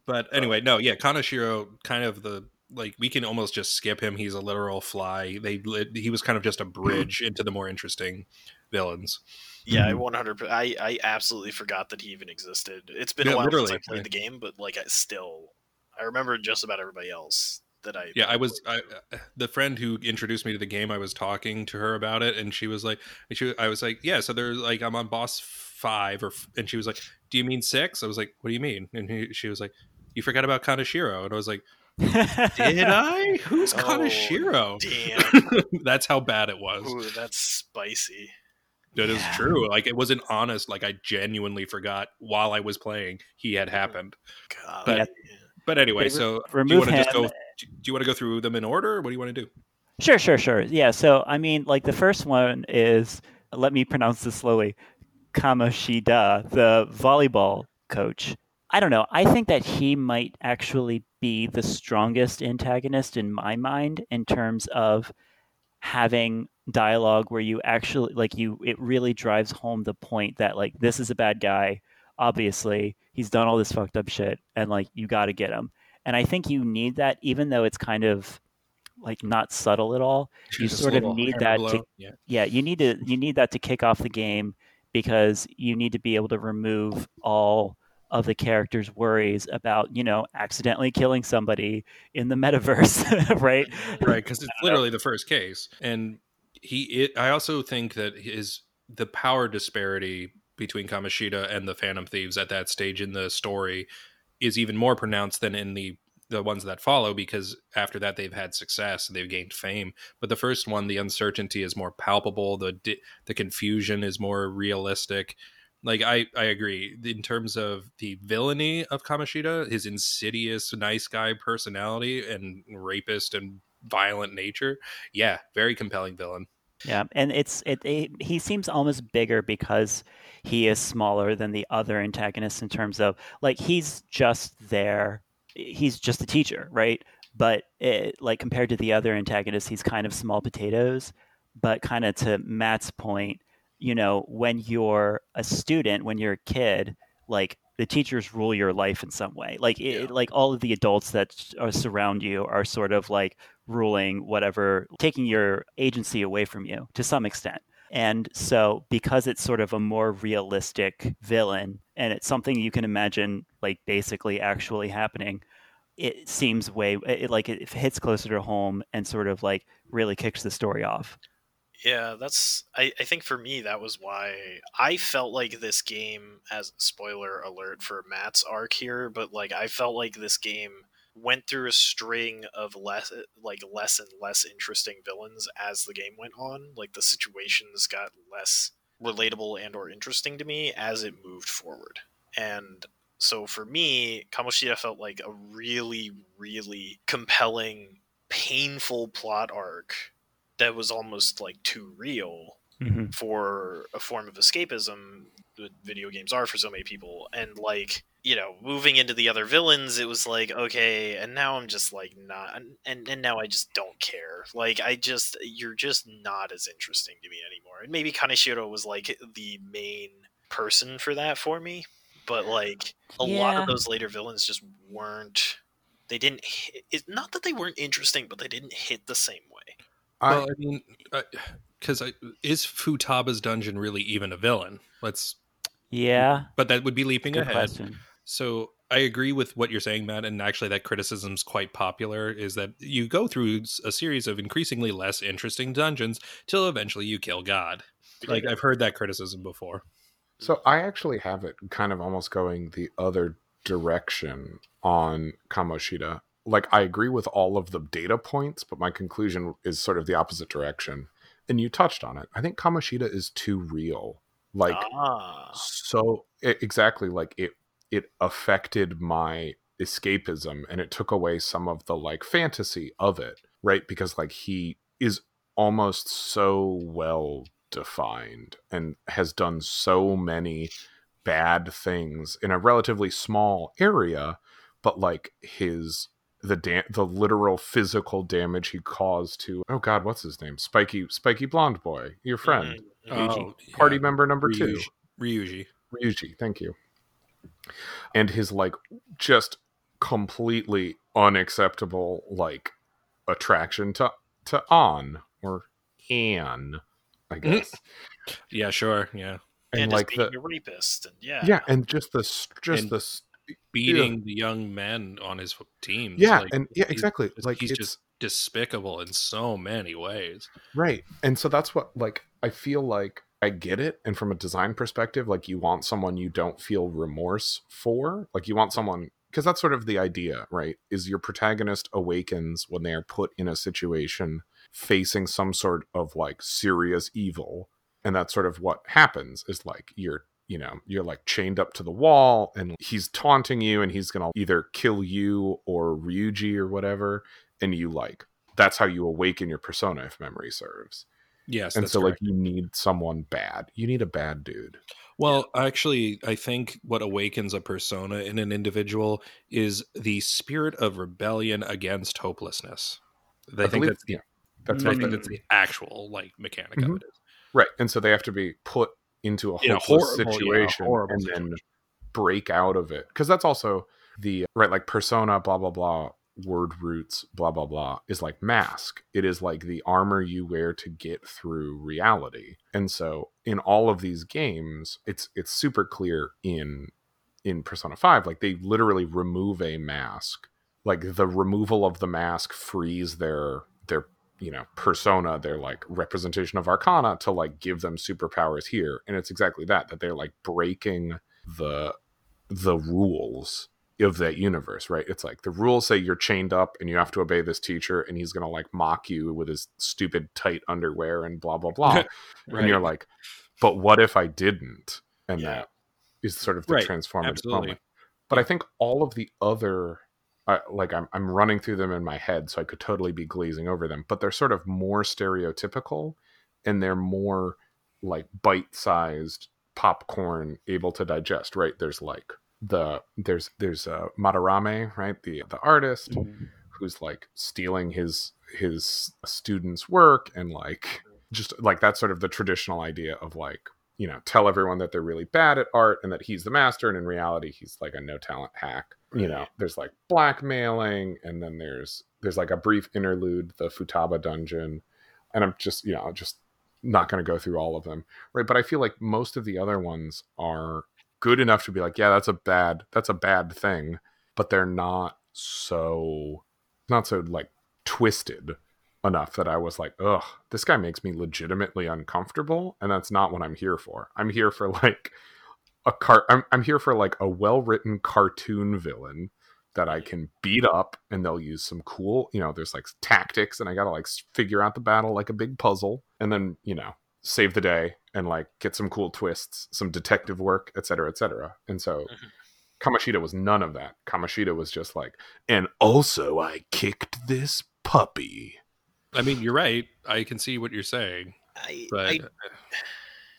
But anyway, no, yeah, Kaneshiro, kind of the like we can almost just skip him. He's a literal fly. They he was kind of just a bridge into the more interesting villains. yeah, Mm-hmm. I 100. I I absolutely forgot that he even existed. It's been Yeah, a while literally, since I played yeah. the game, but like I still, I remember just about everybody else that I. Yeah, I was I, uh, the friend who introduced me to the game. I was talking to her about it, and she was like, and she, I was like, yeah. So there's like I'm on boss five, or and she was like, do you mean six? I was like, what do you mean? And he, she was like, you forgot about Kaneshiro, and I was like, did <laughs> I? Who's Oh, Kaneshiro? Damn. <laughs> That's how bad it was. Ooh, that's spicy. That is Yeah. true. Like it wasn't honest. Like I genuinely forgot while I was playing he had mm-hmm. happened. God. But- yeah. But anyway, They re- so do you remove want to just go? Do you want to go through them in order? What do you want to do? Sure, sure, sure. Yeah. So, I mean, like the first one is, let me pronounce this slowly, Kamoshida, the volleyball coach. I don't know. I think that he might actually be the strongest antagonist in my mind in terms of having dialogue where you actually like you it really drives home the point that like this is a bad guy obviously he's done all this fucked up shit and like you got to get him and i think you need that even though it's kind of like not subtle at all You sort of need that blow. to- Yeah. yeah you need to you need that to kick off the game because you need to be able to remove all of the character's worries about you know accidentally killing somebody in the <laughs> metaverse <laughs> right? Right because it's uh, literally the first case. And he it, i also think that his the power disparity between Kamoshida and the phantom thieves at that stage in the story is even more pronounced than in the the ones that follow because after that they've had success they've gained fame. But the first one the uncertainty is more palpable the the confusion is more realistic. Like i i agree. In terms of the villainy of kamoshida his insidious nice guy personality and rapist and violent nature yeah very compelling villain. Yeah, and it's it, it, He seems almost bigger because he is smaller than the other antagonists in terms of like he's just there he's just a teacher, right? But it, like compared to the other antagonists, he's kind of small potatoes. But kind of to Matt's point, you know, when you're a student, when you're a kid, like the teachers rule your life in some way. Like it, like all of the adults that are surround you are sort of like ruling whatever, taking your agency away from you to some extent. And so, because it's sort of a more realistic villain and it's something you can imagine, like basically actually happening, it seems way it, like it hits closer to home and sort of like really kicks the story off. Yeah, that's. I, I think for me, that was why I felt like this game, as spoiler alert for Matt's arc here, but like I felt like this game went through a string of less like less and less interesting villains as the game went on like the situations got less relatable and or interesting to me as it moved forward and so for me kamoshida felt like a really really compelling painful plot arc that was almost like too real mm-hmm. for a form of escapism that video games are for so many people and like you know, moving into the other villains, it was like, okay, and now I'm just like not, and and now I just don't care. Like I just, you're just not as interesting to me anymore. And maybe Kaneshiro was like the main person for that for me, but like a yeah. lot of those later villains just weren't. They didn't. Hit, it's not that they weren't interesting, but they didn't hit the same way. Well, I mean, because uh, is Futaba's dungeon really even a villain? Let's yeah, but that would be leaping Good ahead. Question. So I agree with what you're saying, Matt, and actually that criticism's quite popular. Is that you go through a series of increasingly less interesting dungeons till eventually you kill God. Like I've heard that criticism before. So I actually have it kind of almost going the other direction on Kamoshida. Like I agree with all of the data points, but my conclusion is sort of the opposite direction. And you touched on it. I think Kamoshida is too real. Like ah. so it, exactly like it it affected my escapism and it took away some of the like fantasy of it, right? Because like he is almost so well defined and has done so many bad things in a relatively small area, but like his the da- the literal physical damage he caused to oh god what's his name? Spiky spiky blonde boy your friend. Mm-hmm. oh, party yeah. member number two. Ryuji. Ryuji. Thank you. And his like just completely unacceptable like attraction to to on or Anne, I mm-hmm. guess. yeah, sure, yeah. And, and like the rapist, and yeah, yeah, and just the just and the beating yeah. the young men on his team. Yeah, like, and yeah, exactly. He's, like he's just despicable in so many ways. Right, and so that's what like I feel like I get it. And from a design perspective, like you want someone you don't feel remorse for. Like you want someone because that's sort of the idea, right? Is your protagonist awakens when they are put in a situation facing some sort of like serious evil. And that's sort of what happens is like you're you know, you're like chained up to the wall and he's taunting you and he's going to either kill you or Ryuji or whatever. And you like, that's how you awaken your persona if memory serves. Yes, and so correct. like you need someone bad. You need a bad dude. Well, yeah. actually, I think what awakens a persona in an individual is the spirit of rebellion against hopelessness. I, I think believe, that's yeah, that's I think that's the actual like mechanic mm-hmm. of it is. Right, and so they have to be put into a hopeless a horrible, situation yeah, and situation. then break out of it because that's also the right like persona blah blah blah word roots, blah, blah, blah, is like mask. It is like the armor you wear to get through reality. And so in all of these games, it's it's super clear in in Persona 5, like they literally remove a mask. Like the removal of the mask frees their their you know persona their like representation of arcana to like give them superpowers here and it's exactly that that they're like breaking the the rules of that universe, right? It's like the rules say you're chained up and you have to obey this teacher, and he's gonna like mock you with his stupid tight underwear and blah blah blah. <laughs> And you're like, but what if I didn't? And Yeah. that is sort of the Right. transformative Absolutely. moment. But I think all of the other, uh, like I'm, I'm running through them in my head, so I could totally be glazing over them. But they're sort of more stereotypical, and they're more like bite-sized popcorn, able to digest. Right? There's like the there's there's uh, Madarame, right? The the artist who's like stealing his his students' work and like just like that's sort of the traditional idea of like you know tell everyone that they're really bad at art and that he's the master and in reality he's like a no talent hack you know? There's like blackmailing and then there's there's like a brief interlude the futaba dungeon and i'm just you know just not going to go through all of them right? But i feel like most of the other ones are good enough to be like yeah that's a bad that's a bad thing but they're not so not so like twisted enough that I was like, ugh, this guy makes me legitimately uncomfortable, and that's not what I'm here for. I'm here for <laughs> like a car. I'm I'm here for like a well written cartoon villain that I can beat up, and they'll use some cool, you know, there's like tactics, and I gotta like figure out the battle like a big puzzle, and then you know save the day and like get some cool twists, some detective work, et cetera, et cetera. And so. Mhm. Kamoshida was none of that. Kamoshida was just like, and also I kicked this puppy. I mean, you're right. I can see what you're saying, I, but I uh,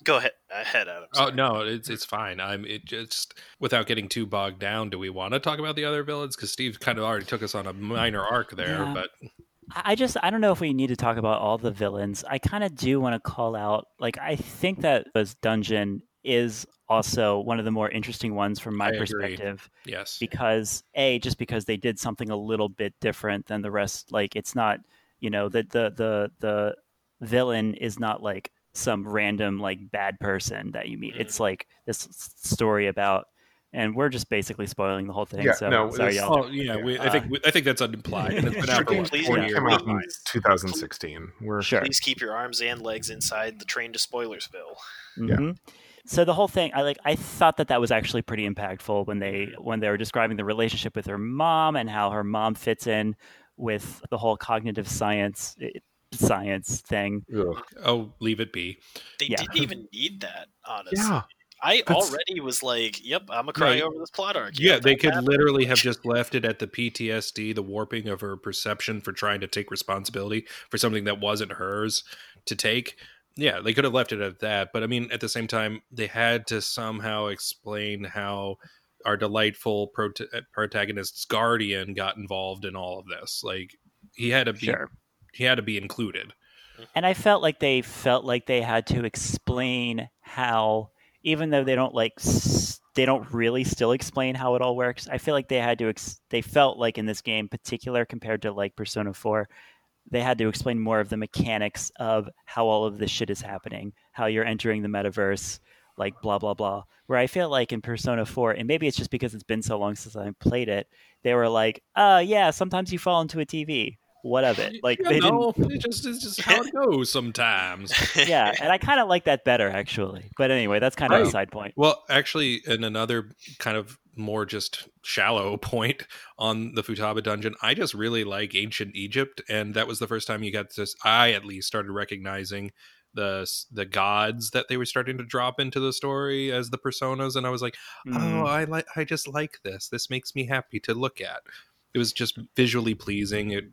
go ahead ahead Adam. oh no, it's it's fine. I'm it just without getting too bogged down. Do we want to talk about the other villains? Because Steve kind of already took us on a minor arc there, Yeah. but I I just I don't know if we need to talk about all the villains. I kind of do want to call out like I think that this dungeon is also one of the more interesting ones from my I agree. perspective yes, because a just because they did something a little bit different than the rest like it's not you know the the the the villain is not like some random like bad person that you meet. It's like this story about and we're just basically spoiling the whole thing. Yeah, so no, sorry y'all. Oh yeah, we, I Uh, think I think that's implied. And it's been <laughs> out for what, Please four don't. Years. came out in Fine. 2016. We're Sure. Please keep your arms and legs inside the train to Spoilersville. Yeah. Mhm. So the whole thing, I like. I thought that that was actually pretty impactful when they when they were describing the relationship with her mom and how her mom fits in with the whole cognitive science eh, science thing. Ugh. Oh, leave it be. They Yeah. didn't even need that, honestly. Yeah, I That's- already was like, "Yep, I'm gonna cry No, over this plot arc." Yeah, Yep, they could happened. literally have just left it at the PTSD, the warping of her perception for trying to take responsibility for something that wasn't hers to take. Yeah, they could have left it at that. But I mean, at the same time, they had to somehow explain how our delightful prot- uh, protagonist's guardian got involved in all of this. Like he had to be, Sure. he had to be included. And I felt like they felt like they had to explain how, even though they don't like, s- they don't really still explain how it all works. I feel like they had to. Ex- they felt like in this game, particular compared to like Persona Four, they had to explain more of the mechanics of how all of this shit is happening, how you're entering the metaverse, like blah blah blah. Where I feel like in Persona Four, and maybe it's just because it's been so long since I played it, they were like, "Uh, yeah, sometimes you fall into a TV." What of it? <laughs> Like Yeah, they didn't no, <laughs> it just it's just how it <laughs> goes sometimes. yeah, and I kind of like that better actually. But anyway, that's kind of a side point. Well, actually, in another kind of more just shallow point on the Futaba dungeon, I just really like ancient Egypt, and that was the first time you got this. I at least started recognizing the the gods that they were starting to drop into the story as the personas, and I was like, Mm. oh, I like, I just like this. This makes me happy to look at. It was just visually pleasing. It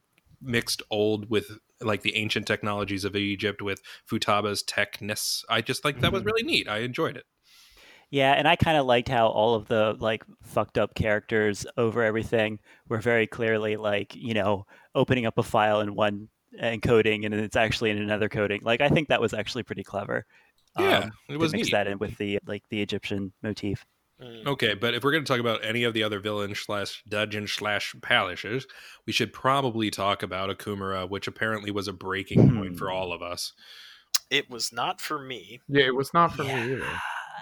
mixed old with like the ancient technologies of Egypt with Futaba's techness. I just like that was Mhm. really neat. I enjoyed it. Yeah, and I kind of liked how all of the like fucked up characters over everything were very clearly like you know opening up a file in one encoding and it's actually in another coding. Like I think that was actually pretty clever. Yeah, um, it to was mix neat. that in with the like the Egyptian motif. Mm. Okay, but if we're going to talk about any of the other villain slash dungeon slash palaces, we should probably talk about Okumura, which apparently was a breaking point for Hmm. all of us. It was not for me. yeah, it was not for Yeah. me either.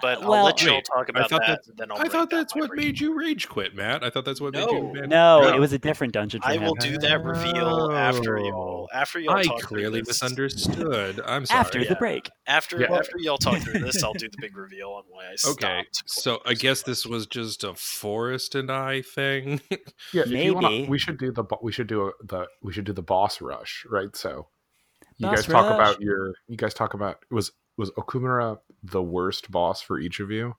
But I'll let you all Wait, talk about thought that. that- then I'll I thought that's what rage. made you rage quit, Matt. I thought that's what made you. ban- No, No. it was a different dungeon for I him. will do that reveal after Oh. y'all. After y'all I talk through clearly this. misunderstood. I'm <laughs> sorry. after the break. After Yeah. after y'all talk through <laughs> this, I'll do the big reveal on why I stopped. Okay, so I guess this was just a Forest and I thing. <laughs> Yeah, if you wanna, Maybe. we should do the we should do a, the we should do the boss rush, right? So you Boss guys talk about your you guys talk about was was Okumura the worst boss for each of you?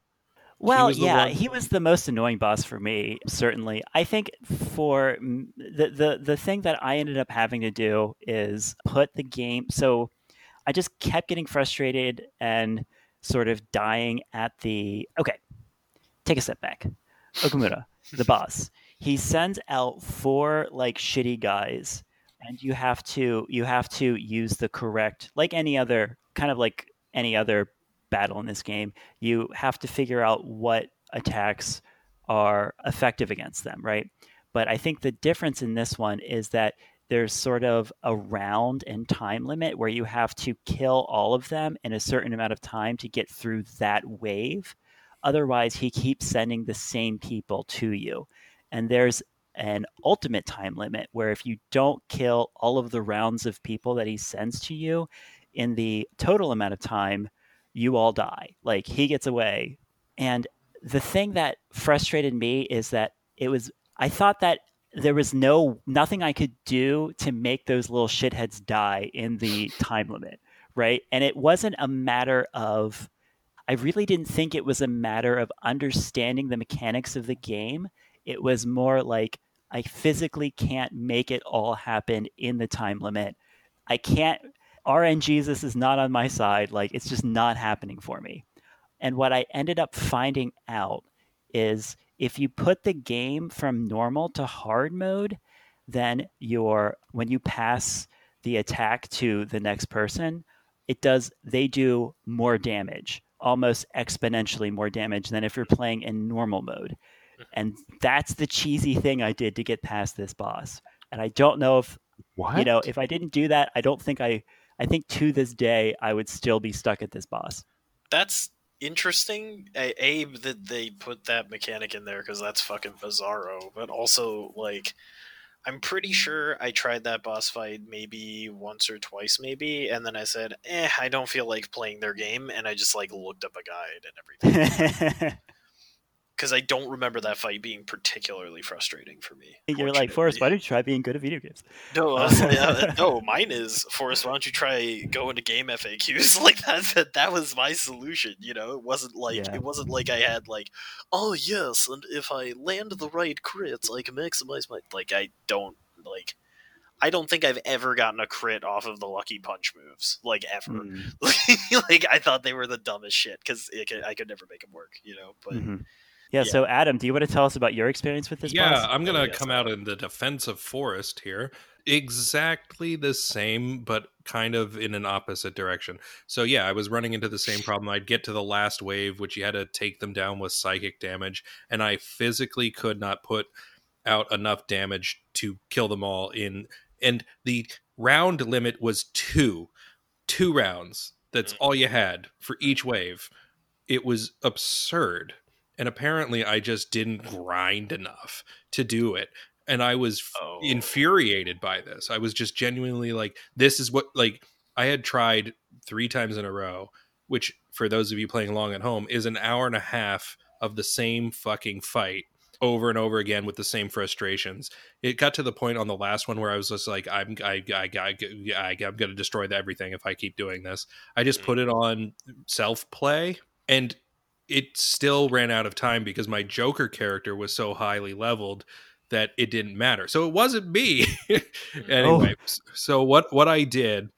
Well, the yeah, one- he was the most annoying boss for me. Certainly, I think for the the the thing that I ended up having to do is put the game. So I just kept getting frustrated and sort of dying at the. Okay, take a step back. Okumura, the <laughs> boss, he sends out four like shitty guys, and you have to you have to use the correct like any other kind of like any other battle in this game you have to figure out what attacks are effective against them, right? But I think the difference in this one is that there's sort of a round and time limit where you have to kill all of them in a certain amount of time to get through that wave. Otherwise, he keeps sending the same people to you. And there's an ultimate time limit where if you don't kill all of the rounds of people that he sends to you in the total amount of time, you all die. Like he gets away. And the thing that frustrated me is that it was I thought that there was no nothing I could do to make those little shitheads die in the <laughs> time limit, right? And it wasn't a matter of I really didn't think it was a matter of understanding the mechanics of the game. It was more like I physically can't make it all happen in the time limit. I can't RNG this is not on my side. Like it's just not happening for me. And what I ended up finding out is if you put the game from normal to hard mode, then your when you pass the attack to the next person, it does they do more damage, almost exponentially more damage than if you're playing in normal mode. Mm-hmm. And that's the cheesy thing I did to get past this boss. And I don't know if What? you know, if I didn't do that, I don't think I I think to this day I would still be stuck at this boss. That's interesting. A, a that they put that mechanic in there because that's fucking bizarro. But also, like, I'm pretty sure I tried that boss fight maybe once or twice, maybe, and then I said, "Eh, I don't feel like playing their game," and I just like looked up a guide and everything <laughs> because I don't remember that fight being particularly frustrating for me. You're like, Forrest, why don't you try being good at video games? No, uh, yeah, <laughs> no, mine is Forrest. Why don't you try going to game FAQs <laughs> like that? That that was my solution. You know, it wasn't like Yeah. it wasn't like I had like, oh yes, and if I land the right crits, I can maximize my like. I don't like. I don't think I've ever gotten a crit off of the lucky punch moves, like ever. Mm, <laughs> like I thought they were the dumbest shit because I could never make them work. You know, but mhm. Yeah, yeah. so Adam, do you want to tell us about your experience with this yeah, boss? I'm Oh, gonna yes, come out in the defense of Forrest here. Exactly the same, but kind of in an opposite direction. So yeah, I was running into the same <laughs> problem. I'd get to the last wave, which you had to take them down with psychic damage, and I physically could not put out enough damage to kill them all in. And the round limit was two, two rounds. That's mm. all you had for each wave. It was absurd. And apparently, I just didn't grind enough to do it. And I was Oh. infuriated by this. I was just genuinely like, this is what, like, I had tried three times in a row, which for those of you playing along at home is an hour and a half of the same fucking fight over and over again with the same frustrations. It got to the point on the last one where I was just like, I'm, I, I, I, I, I'm going to destroy everything if I keep doing this. I just mm. put it on self play and it still ran out of time because my Joker character was so highly leveled that it didn't matter. So it wasn't me. <laughs> Mm. Oh. anyway, s- so what what I did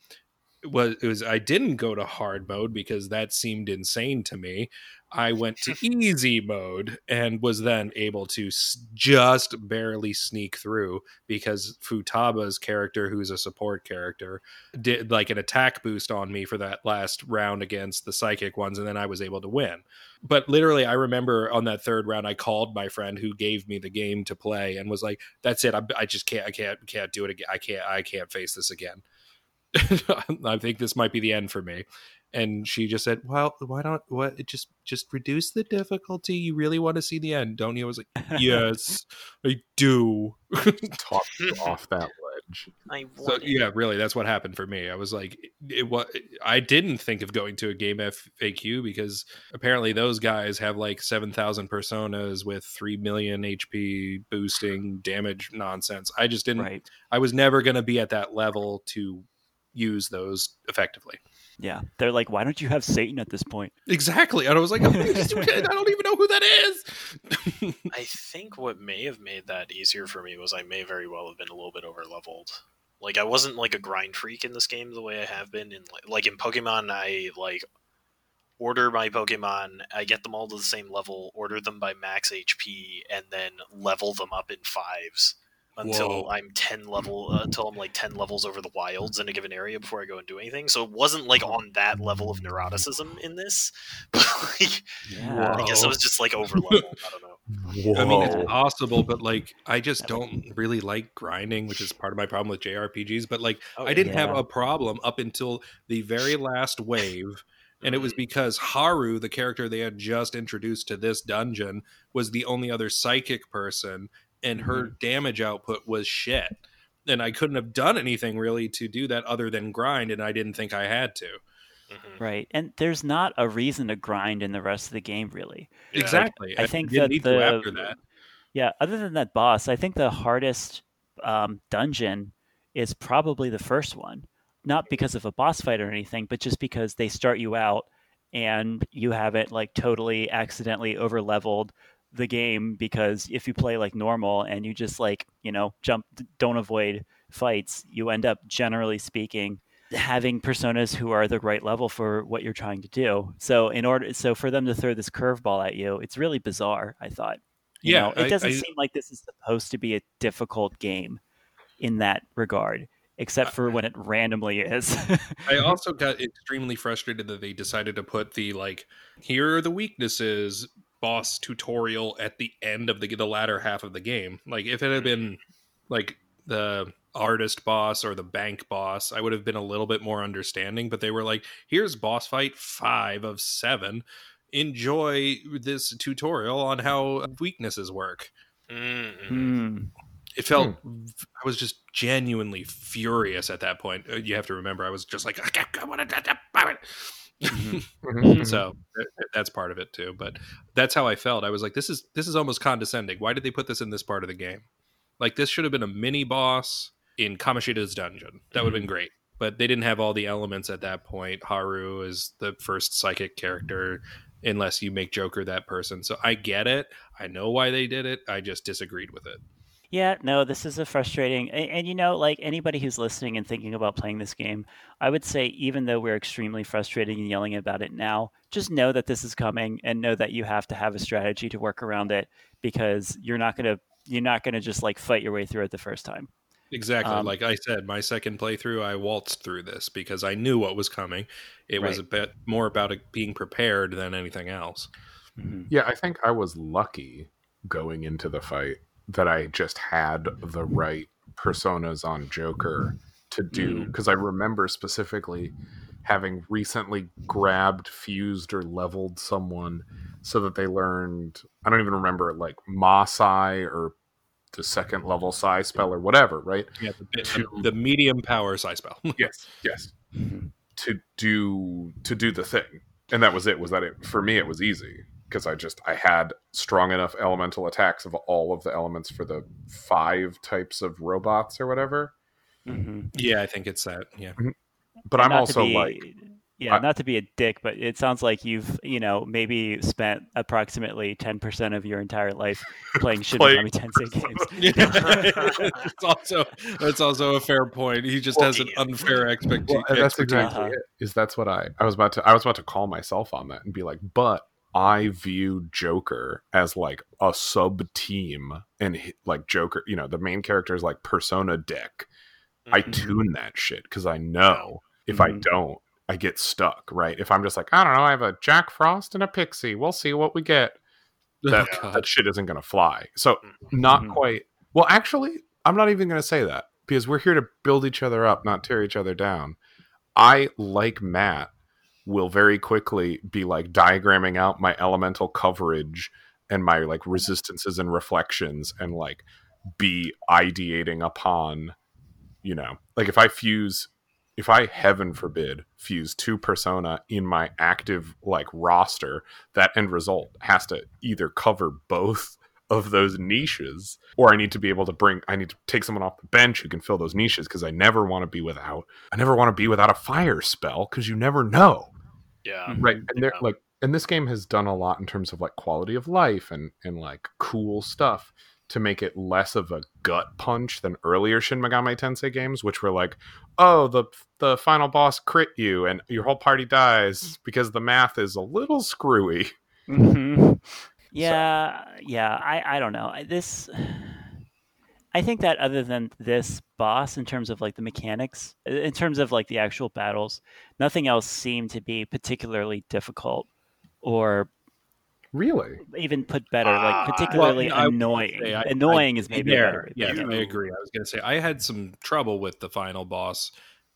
was it was I didn't go to hard mode because that seemed insane to me. I went to easy mode and was then able to just barely sneak through because Futaba's character, who's a support character, did like an attack boost on me for that last round against the psychic ones, and then I was able to win. But literally, I remember on that third round, I called my friend who gave me the game to play and was like, "That's it. I, I just can't. I can't. Can't do it again. I can't. I can't face this again. <laughs> I think this might be the end for me." And she just said, "Well, why don't what just just reduce the difficulty? You really want to see the end, don't you?" I was like, <laughs> "Yes, I do." <laughs> Talk you <laughs> off that ledge. I so yeah, really, that's what happened for me. I was like, it was. I didn't think of going to a game FAQ because apparently those guys have like seven thousand personas with three million HP boosting damage nonsense. I just didn't. Right. I was never going to be at that level to use those effectively. Yeah. They're like, why don't you have Satan at this point? Exactly. And I was like, I don't even know who that is. <laughs> I think what may have made that easier for me was I may very well have been a little bit over leveled. Like I wasn't like a grind freak in this game the way I have been in like, like in Pokemon. I like order my Pokemon, I get them all to the same level, order them by max HP, and then level them up in fives until Whoa. I'm ten level uh, until I'm like ten levels over the wilds in a given area before I go and do anything. So it wasn't like on that level of neuroticism in this, <laughs> but like Yeah. I guess I was just like over leveled. I don't know. Whoa. <laughs> I mean, it's possible, but like, I just don't really like grinding, which is part of my problem with JRPGs. But like, Oh, I didn't have a problem up until the very last wave. And it was Mhm. because Haru, the character they had just introduced to this dungeon, was the only other psychic person, and her damage output was shit. And I couldn't have done anything really to do that other than grind, and I didn't think I had to. Mhm. Right. And there's not a reason to grind in the rest of the game, really. Yeah. exactly. I think didn't that need the to after that. yeah, other than that boss, I think the hardest um, dungeon is probably the first one. Not because of a boss fight or anything, but just because they start you out and you haven't like totally accidentally over leveled the game because if you play like normal and you just like, you know, jump don't avoid fights, you end up generally speaking having personas who are the right level for what you're trying to do. So in order so for them to throw this curveball at you, it's really bizarre, I thought. You Yeah, know, it I- doesn't I- seem like this is supposed to be a difficult game in that regard, except for when it randomly is. <laughs> I also got extremely frustrated that they decided to put the like, here are the weaknesses boss tutorial at the end of the the latter half of the game. Like if it had been like the artist boss or the bank boss, I would have been a little bit more understanding. But they were like, here's boss fight five of seven. Enjoy this tutorial on how weaknesses work. Hmm. It felt I was just genuinely furious at that point. Uh, You have to remember, I was just like, I want to. Mhm. <laughs> so mm-hmm. that's part of it too but that's how i felt. I was like this is this is almost condescending. Why did they put this in this part of the game? Like this should have been a mini boss in kamoshida's dungeon. That would have been mm-hmm. great but they didn't have all the elements at that point. Haru is the first psychic character unless you make joker that person. So i get it. I know why they did it. I just disagreed with it Yeah, no, this is a frustrating, and, and you know, like anybody who's listening and thinking about playing this game, I would say even though we're extremely frustrated and yelling about it now, just know that this is coming and know that you have to have a strategy to work around it because you're not gonna you're not gonna just like fight your way through it the first time. Exactly. Um, like I said, my second playthrough, I waltzed through this because I knew what was coming. It was a bit more about it being prepared than anything else. Mhm. Yeah, I think I was lucky going into the fight that I just had the right personas on Joker to do Mm. because I remember specifically having recently grabbed, fused, or leveled someone so that they learned I don't even remember like Masai or the second level Psi spell or whatever, right? Yeah, the, bit- To- the, the medium power psi spell. <laughs> Yes, yes. Mhm. To do to do the thing. And that was it, was that it for me it was easy because I just I had strong enough elemental attacks of all of the elements for the five types of robots or whatever. Mhm. yeah, I think it's that. Yeah. But I'm also be- like yeah, I- not to be a dick, but it sounds like you've, you know, maybe spent approximately 10% of your entire life playing <laughs> Shin Megami Tensei <laughs> games. it's <laughs> also that's also a fair point. He just Well, has an yeah. unfair expectation. well, and that's exactly Uh-huh. it. Is that's what I I was about to I was about to call myself on that and be like, but I view Joker as like a sub team and like Joker, you know, the main character is like Persona Dick. I Mhm. tune that shit because I know if I Mhm. don't, I get stuck, right? If I'm just like, I don't know, I have a Jack Frost and a Pixie, we'll see what we get. <laughs> That, Oh, that shit isn't going to fly. So, not Mhm. quite. Well, actually, I'm not even going to say that because we're here to build each other up, not tear each other down. I, like Matt, will very quickly be like diagramming out my elemental coverage and my like mm-hmm. resistances and reflections and like be ideating upon you know like if i fuse if i heaven forbid fuse two persona in my active like roster that end result has to either cover both <laughs> of those niches or i need to be able to bring i need to take someone off the bench who can fill those niches because i never want to be without i never want to be without a fire spell because you never know Yeah. Right and they're Yeah. like and this game has done a lot in terms of like quality of life and and like cool stuff to make it less of a gut punch than earlier Shin Megami Tensei games, which were like, oh, the the final boss crit you and your whole party dies because the math is a little screwy. <laughs> Mhm. Yeah, yeah. I, I don't know. I- This, I think that other than this boss, in terms of like the mechanics, in terms of like the actual battles, nothing else seemed to be particularly difficult or Really? even put better. Ah, like particularly well, I would annoying. say I- annoying I- is maybe there, better. Yeah, yeah. I agree. I was going to say I had some trouble with the final boss,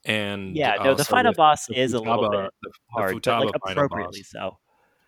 and Yeah, no, the final boss the is a little Futaba- bit the- the hard, but like appropriately boss. so.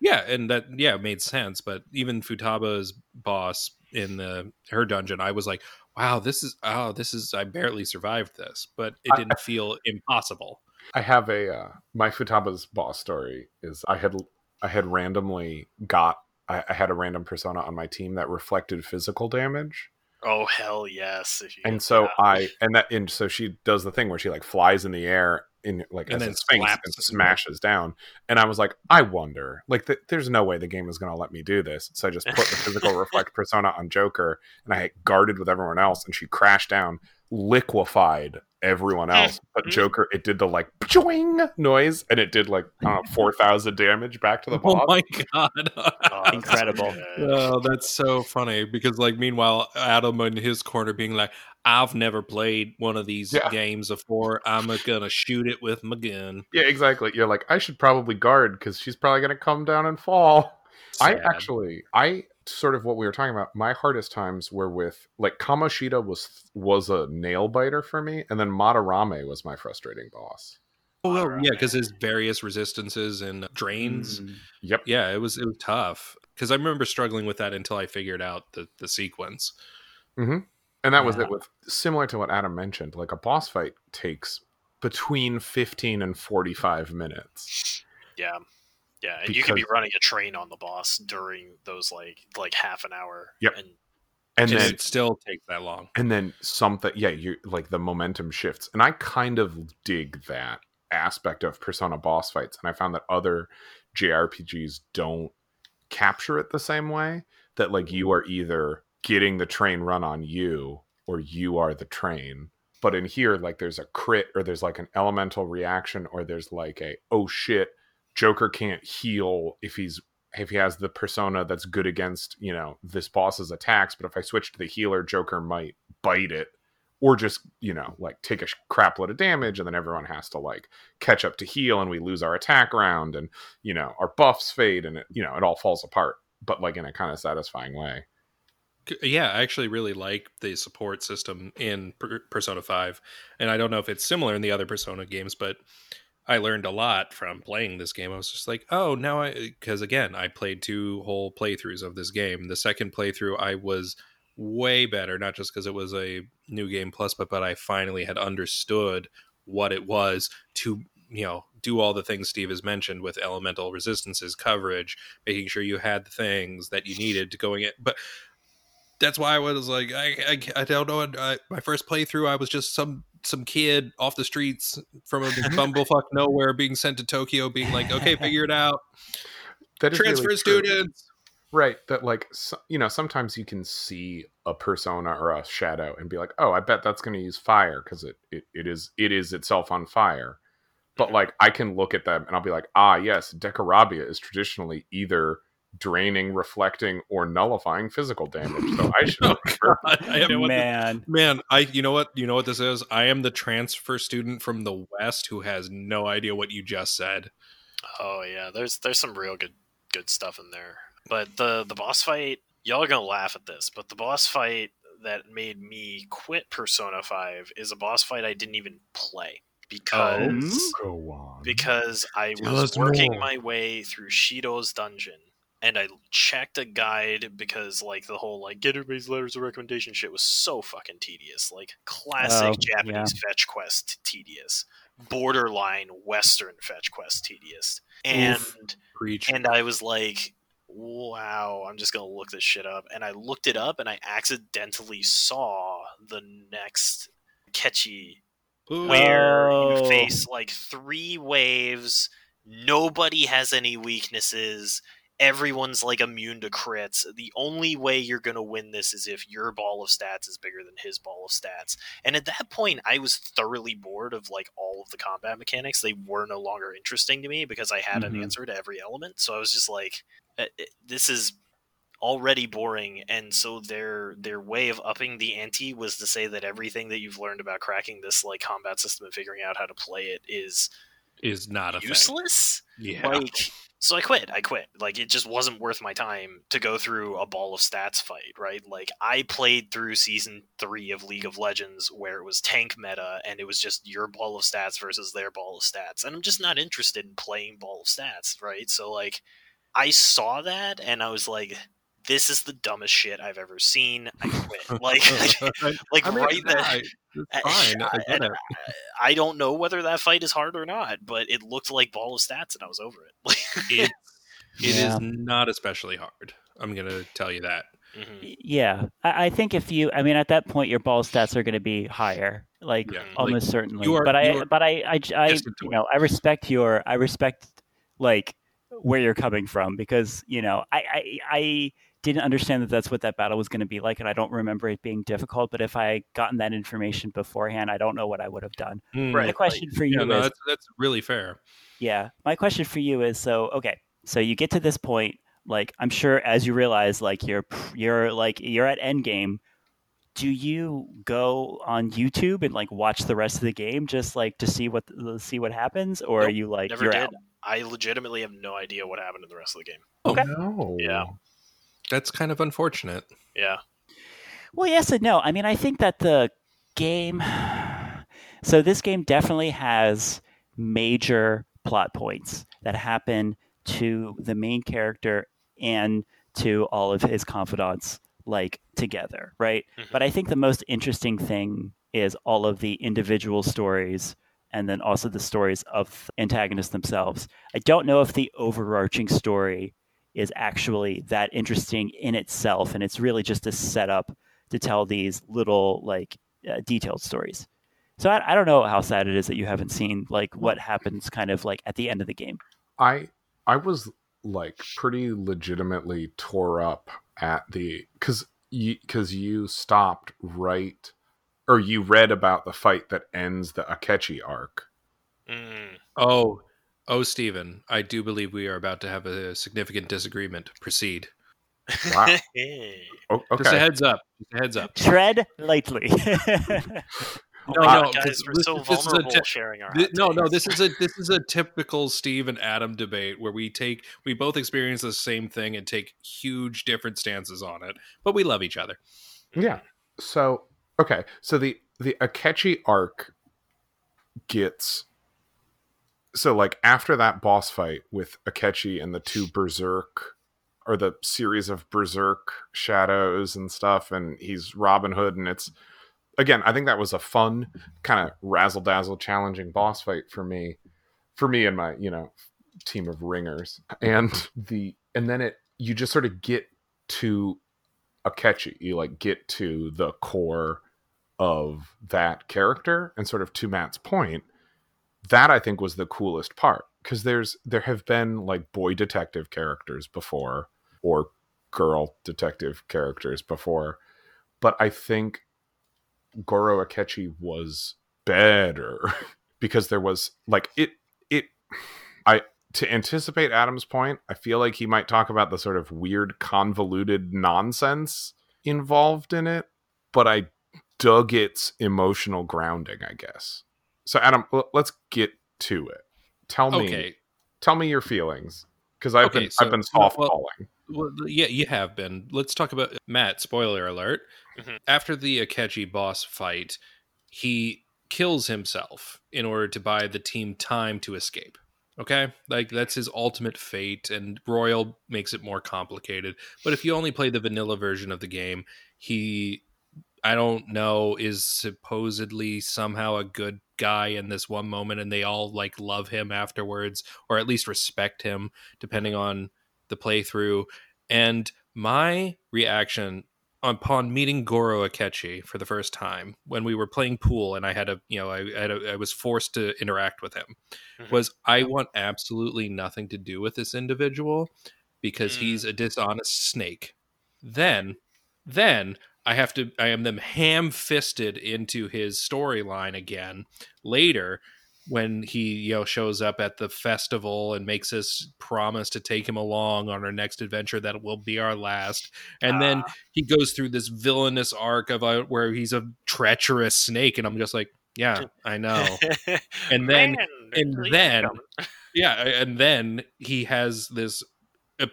Yeah, and that yeah made sense. But even Futaba's boss in the her dungeon, I was like, wow, this is oh, this is I barely survived this, but it didn't feel impossible. I have a uh, my Futaba's boss story is I had I had randomly got I, I had a random persona on my team that reflected physical damage. Oh hell yes! And so that. I and that and so she does the thing where she like flies in the air in like And then a sphinx and smashes down. And I was like, I wonder, like, th- there's no way the game is going to let me do this. So I just put the physical <laughs> reflect persona on Joker, and I guarded with everyone else, and she crashed down, liquefied everyone mm, else. But mm. Joker, it did the like "Pchoing" noise, and it did like I <laughs> don't uh, four thousand damage back to the oh boss. Oh my god! <laughs> Oh, that's Incredible. Oh, that's so funny because, like, meanwhile, Adam in his corner being like, "I've never played one of these Yeah. games before. I'm gonna shoot it with my gun." Yeah, exactly. You're like, I should probably guard because she's probably going to come down and fall. I actually, I sort of what we were talking about. My hardest times were with like Kamoshida was was a nail biter for me, and then Madarame was my frustrating boss. Oh, well, Alright. yeah, because his various resistances and drains. Mm. Yep. Yeah, it was it was tough because I remember struggling with that until I figured out the the sequence. And that was it with similar to what Adam mentioned. Like a boss fight takes between fifteen and forty five minutes. Yeah, yeah, and you could be running a train on the boss during those like like half an hour. Yep. And And And then it still takes that long. and then something yeah you like the momentum shifts and i kind of dig that aspect of persona boss fights and i found that other jrpgs don't capture it the same way that like you mm-hmm. are either getting the train run on you or you are the train but in here like there's a crit or there's like an elemental reaction or there's like a oh shit joker can't heal if he's if he has the persona that's good against you know this boss's attacks but if i switch to the healer joker might bite it or just you know like take a crap load of damage and then everyone has to like catch up to heal and we lose our attack round and you know our buffs fade and it you know it all falls apart but like in a kind of satisfying way Yeah, I actually really like the support system in Persona 5. And I don't know if it's similar in the other Persona games, but I learned a lot from playing this game. I was just like, oh, now I, because again, I played two whole playthroughs of this game. The second playthrough, I was way better, not just because it was a new game plus, but, but I finally had understood what it was to, you know, do all the things Steve has mentioned with elemental resistances, coverage, making sure you had the things that you <laughs> needed to going in. But that's why I was like, I, I, I don't know. I, my first playthrough, I was just some some kid off the streets from a <laughs> bumblefuck nowhere, being sent to Tokyo, being like, okay, <laughs> figure it out, that is transfer really true. students. right that like so, you know sometimes you can see a persona or a shadow and be like oh i bet that's going to use fire because it, it it is it is itself on fire but like i can look at them and i'll be like ah yes Decarabia is traditionally either draining reflecting or nullifying physical damage so i <laughs> should Oh. God, I am this- Man, man, I you know what you know what this is. I am the transfer student from the West who has no idea what you just said. Oh yeah, there's there's some real good good stuff in there. But the the boss fight, y'all are gonna laugh at this, but the boss fight that made me quit Persona Five is a boss fight I didn't even play. because oh. Go. Oh, because I was working more. my way through Shido's dungeon and I checked a guide because like the whole like get everybody's letters of recommendation shit was so fucking tedious. Like classic Oh, Japanese fetch quest tedious. Borderline Western fetch quest tedious. And Preach. and I was like, wow, I'm just gonna look this shit up. And I looked it up and I accidentally saw the next catchy Ooh. where you face like three waves. Nobody has any weaknesses. Everyone's like immune to crits. The only way you're going to win this is if your ball of stats is bigger than his ball of stats. And at that point, I was thoroughly bored of like all of the combat mechanics. They were no longer interesting to me because I had Mhm. an answer to every element. So I was just like, "Uh, uh, this is already boring and so their their way of upping the ante was to say that everything that you've learned about cracking this like combat system and figuring out how to play it is is not a thing. useless Yeah. like so i quit i quit like it just wasn't worth my time to go through a ball of stats fight right like i played through season three of league of legends where it was tank meta and it was just your ball of stats versus their ball of stats and i'm just not interested in playing ball of stats right so like i saw that and i was like this is the dumbest shit i've ever seen i quit <laughs> like <laughs> like I mean, right there I- fine. <laughs> I get and it. I don't know whether that fight is hard or not, but it looked like ball of stats, and I was over it. It, it is Yeah. not especially hard. I'm gonna tell you that. Mhm. Yeah, I, I think if you, I mean, at that point, your ball stats are going to be higher, like Yeah, like, almost certainly. are- but I, you are but I, I, j- I- destined to you know, I respect your, I respect like where you're coming from because you know, I, I, I didn't understand that that's what that battle was going to be like, and I don't remember it being difficult. But if I had gotten that information beforehand, I don't know what I would have done. Mm, Right. My question for you Yeah, no, is, that's that's really fair. yeah, my question for you is so okay. So you get to this point, like I'm sure as you realize, like you're you're like you're at end game. Do you go on YouTube and like watch the rest of the game just like to see what see what happens, or are you like Never you're did. out? I legitimately have no idea what happened in the rest of the game. Okay. No. Yeah. That's kind of unfortunate. Yeah, Well, yes and no. I mean, I think that the game. So this game definitely has major plot points that happen to the main character and to all of his confidants, like together, right? Mhm. But I think the most interesting thing is all of the individual stories and then also the stories of antagonists themselves. I don't know if the overarching story is actually that interesting in itself, and it's really just a setup to tell these little like uh, detailed stories. So I, I don't know how sad it is that you haven't seen like what happens kind of like at the end of the game. I I was like pretty legitimately tore up at the because you because you stopped right or you read about the fight that ends the Akechi arc. Mm. Oh, oh, Stephen, I do believe we are about to have a significant disagreement. Proceed. Wow. Hey. <laughs> Oh, Just a heads up. Just a heads up. Tread lightly. Oh <laughs> No, my no, guys, this- we're this- so this is a vulnerable ti- sharing our. Thi- no, no, this is a this is a typical Steve and Adam debate where we take we both experience the same thing and take huge different stances on it, but we love each other. Yeah. So okay, so the the Akechi arc gets so like after that boss fight with Akechi and the two berserk or the series of berserk shadows and stuff and he's Robin Hood and it's again I think that was a fun kind of razzle dazzle challenging boss fight for me for me and my you know team of ringers and the and then it you just sort of get to Akechi. You like get to the core of that character, and sort of to Matt's point, that I think was the coolest part because there's there have been like boy detective characters before or girl detective characters before, but I think Goro Akechi was better <laughs> because there was like it it I to anticipate Adam's point, I feel like he might talk about the sort of weird, convoluted nonsense involved in it, but I dug its emotional grounding, I guess. So, Adam, l- let's get to it. Tell me, Okay. tell me your feelings, because I've Okay, been so- I've been well- softballing. Well, yeah, you have been. Let's talk about Matt. Spoiler alert. Mhm. After the Akechi boss fight, he kills himself in order to buy the team time to escape. Okay? Like that's his ultimate fate and Royal makes it more complicated. But if you only play the vanilla version of the game, he I don't know is supposedly somehow a good guy in this one moment and they all like love him afterwards or at least respect him depending on the playthrough and my reaction upon meeting Goro Akechi for the first time when we were playing pool and I had a you know I had a, I was forced to interact with him Mhm. was I want absolutely nothing to do with this individual because Mm. he's a dishonest snake. Then then I have to I am them ham fisted into his storyline again later when he you know shows up at the festival and makes us promise to take him along on our next adventure that will be our last. And then he goes through this villainous arc of uh, where he's a treacherous snake and i'm just like yeah i know. <laughs> And then- Man, and then- <laughs> yeah and then he has this uh,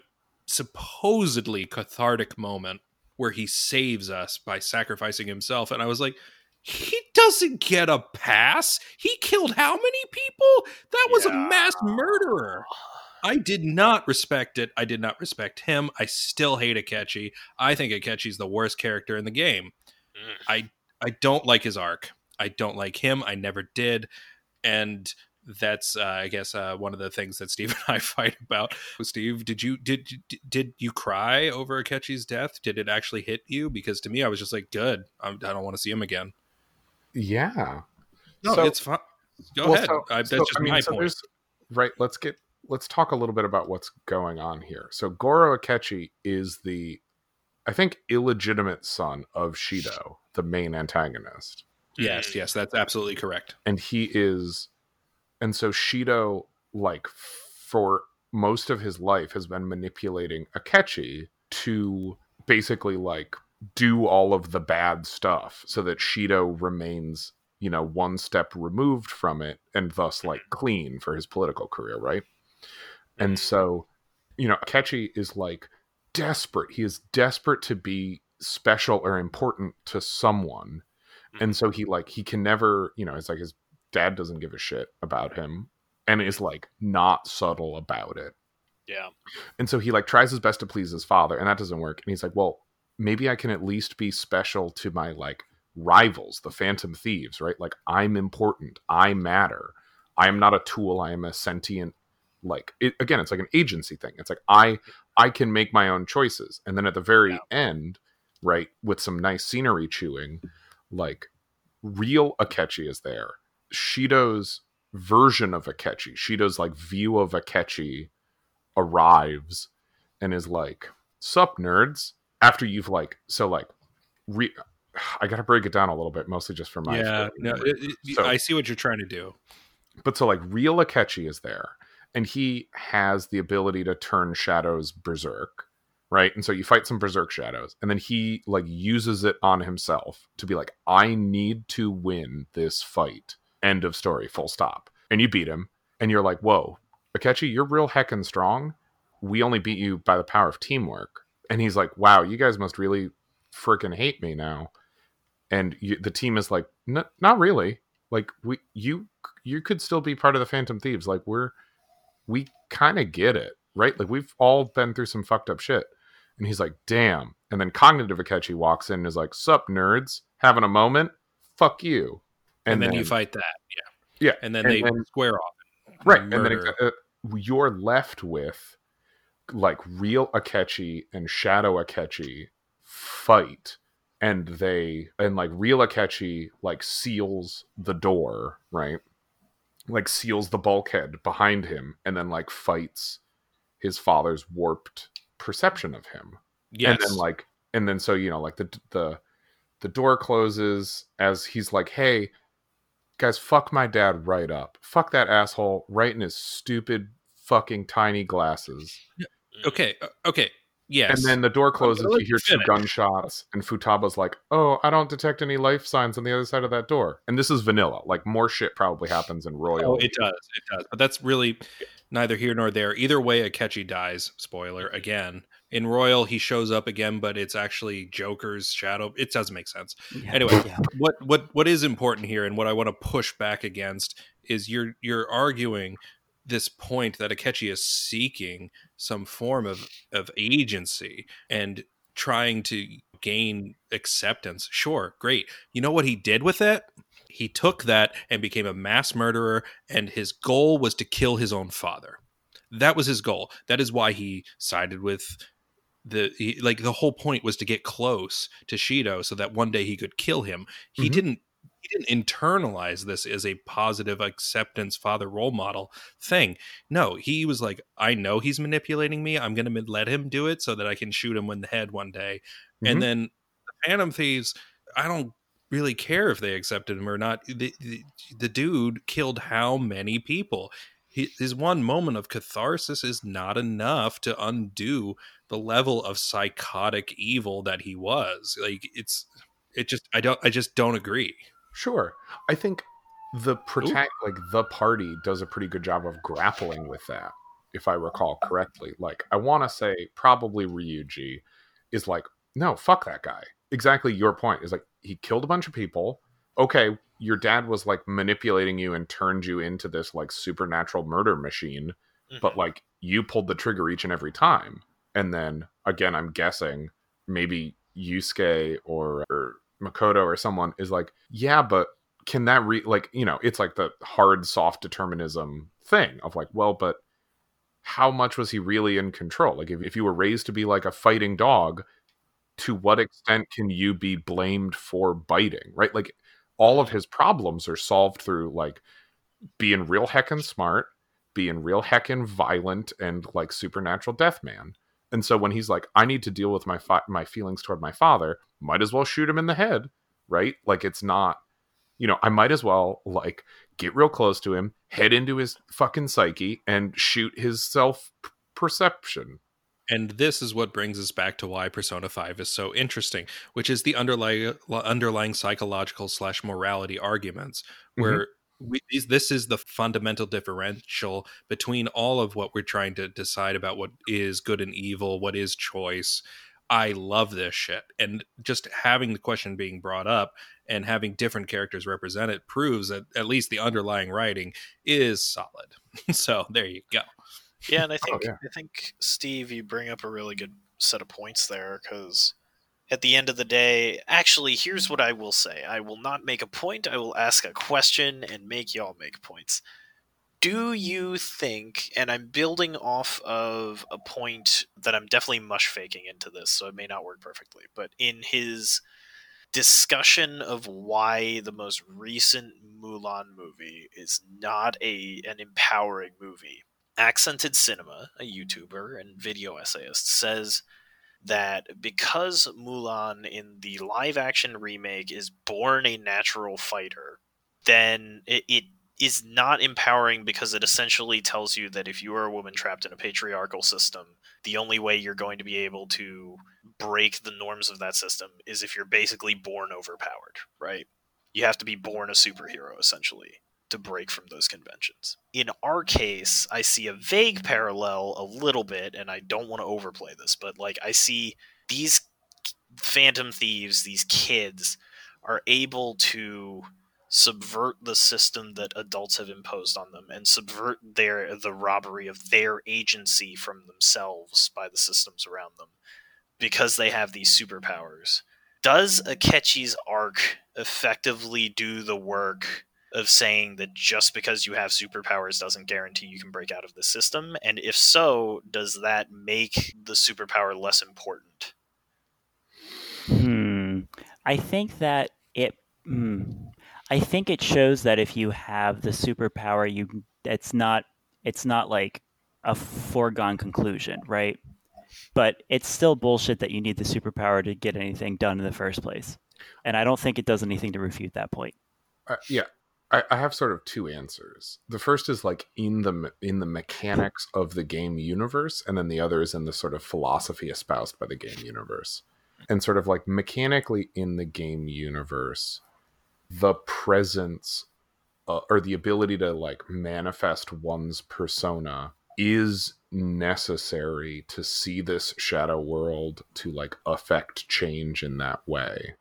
supposedly cathartic moment where he saves us by sacrificing himself and i was like he doesn't get a pass he killed how many people that was a mass murderer I did not respect it. I did not respect him. I still hate Akechi. I think Akechi's the worst character in the game. Mm. I I don't like his arc. I don't like him. I never did, and that's uh, I guess uh, one of the things that Steve <laughs> and I fight about. Steve, did you did did- did you cry over Akechi's death? Did it actually hit you? Because to me, I was just like, good. I'm, I don't want to see him again. Yeah. No, So- it's fine. Go Well, ahead. so- I, that's so, just I mean, my so point. Right. Let's get let's talk a little bit about what's going on here. So Goro Akechi is the I think illegitimate son of Shido, the main antagonist. Yes, yes, that's absolutely correct. And he is and so Shido like for most of his life has been manipulating Akechi to basically like do all of the bad stuff so that Shido remains, you know, one step removed from it and thus like mm-hmm. clean for his political career, right? And mm-hmm. so, you know, Akechi is like desperate. He is desperate to be special or important to someone. And mm-hmm. so he like he can never, you know, it's like his dad doesn't give a shit about him and is like not subtle about it. Yeah. And so he like tries his best to please his father, and that doesn't work. And he's like, well, maybe I can at least be special to my like rivals, the Phantom Thieves, right? Like I'm important. I matter. I am not a tool. I am a sentient. Like it, again, it's like an agency thing. It's like I I can make my own choices. And then at the very Yeah. end, right, with some nice scenery chewing, like real Akechi is there. Shido's version of Akechi, Shido's like view of Akechi arrives and is like, "Sup, nerds?" After you've like, so like, re- I gotta break it down a little bit, mostly just for my yeah, no, it- it- So- I see what you're trying to do. but so like real Akechi is there, and he has the ability to turn shadows berserk, right? And so you fight some berserk shadows, and then he like uses it on himself to be like, I need to win this fight. End of story. Full stop. And you beat him, and you're like, whoa, Akechi, you're real heckin' strong. We only beat you by the power of teamwork. And he's like, wow, you guys must really freaking hate me now. And you, the team is like, not really. Like we, you, you could still be part of the Phantom Thieves. Like we're, we kind of get it, right? Like we've all been through some fucked up shit. And he's like, damn. And then Cognitive Akechi walks in and is like, sup, nerds? Having a moment? Fuck you. And, then, you fight that. Yeah. Yeah, And then and they then- square off. right and then it, uh, you're left with like real akechi and shadow akechi fight and they and like real akechi like seals the door right like seals the bulkhead behind him and then like fights his father's warped perception of him Yes. and then like and then so you know like the the the door closes as he's like hey guys fuck my dad right up fuck that asshole right in his stupid fucking tiny glasses okay. Okay. Yes. And then the door closes, you hear two finish. gunshots, and Futaba's like, Oh, I don't detect any life signs on the other side of that door. And this is vanilla. Like more shit probably happens in Royal. Oh, it does. It does. But that's really neither here nor there. Either way, Akechi dies. Spoiler again. In Royal, he shows up again, but it's actually Joker's shadow. It doesn't make sense. Yeah. Anyway, yeah. What what what is important here, and what I want to push back against, is you're you're arguing this point that Akechi is seeking some form of of agency and trying to gain acceptance. Sure, great. You know what he did with it? He took that and became a mass murderer, and his goal was to kill his own father. That was his goal. That is why he sided with the he, like the whole point was to get close to Shido so that one day he could kill him. He Mhm. didn't he didn't internalize this as a positive acceptance father role model thing. No, he was like, I know he's manipulating me. I'm going to let him do it so that I can shoot him in the head one day. Mhm. And then the Phantom Thieves, I don't really care if they accepted him or not. The, the, the dude killed how many people? His one moment of catharsis is not enough to undo the level of psychotic evil that he was. Like it's, it just, I don't, I just don't agree. Sure. I think the protect like the party does a pretty good job of grappling with that, if I recall correctly. Like I wanna say probably Ryuji is like, no, fuck that guy. Exactly your point is like he killed a bunch of people. Okay, your dad was like manipulating you and turned you into this like supernatural murder machine, but Mhm. like you pulled the trigger each and every time. And then again, I'm guessing maybe Yusuke or, or Makoto or someone is like, yeah, but can that re like you know, it's like the hard soft determinism thing of like, well, but how much was he really in control? Like if, if you were raised to be like a fighting dog, to what extent can you be blamed for biting? Right? Like all of his problems are solved through like being real heckin' smart, being real heckin' violent and like supernatural death man. And so when he's like, I need to deal with my fi- my feelings toward my father, might as well shoot him in the head, right? Like it's not, you know, I might as well like get real close to him, head into his fucking psyche, and shoot his self perception. And this is what brings us back to why Persona 5 is so interesting, which is the underlying underlying psychological slash morality arguments, mm-hmm. where we, these, this is the fundamental differential between all of what we're trying to decide about what is good and evil, what is choice. I love this shit. And just having the question being brought up and having different characters represented proves that at least the underlying writing is solid. <laughs> so there you go. Yeah, and I oh, think yeah. I think Steve, you bring up a really good set of points there because at the end of the day, actually, here's what I will say: I will not make a point. I will ask a question and make y'all make points. Do you think? And I'm building off of a point that I'm definitely mush faking into this, so it may not work perfectly. But in his discussion of why the most recent Mulan movie is not a an empowering movie. Accented Cinema, a YouTuber and video essayist, says that because Mulan in the live action remake is born a natural fighter, then it, it is not empowering because it essentially tells you that if you are a woman trapped in a patriarchal system, the only way you're going to be able to break the norms of that system is if you're basically born overpowered, right? You have to be born a superhero, essentially, to break from those conventions. In our case, I see a vague parallel a little bit, and I don't want to overplay this, but like I see these phantom thieves, these kids, are able to subvert the system that adults have imposed on them and subvert their the robbery of their agency from themselves by the systems around them because they have these superpowers. Does Akechi's arc effectively do the work of saying that just because you have superpowers doesn't guarantee you can break out of the system? And if so, does that make the superpower less important? Hmm. I think that it. Hmm. I think it shows that if you have the superpower, you it's not it's not like a foregone conclusion, right? But it's still bullshit that you need the superpower to get anything done in the first place. And I don't think it does anything to refute that point. Uh, yeah, I, I have sort of two answers. The first is like in the in the mechanics of the game universe, and then the other is in the sort of philosophy espoused by the game universe. And sort of like mechanically in the game universe, the presence uh, or the ability to like manifest one's persona is necessary to see this shadow world to like affect change in that way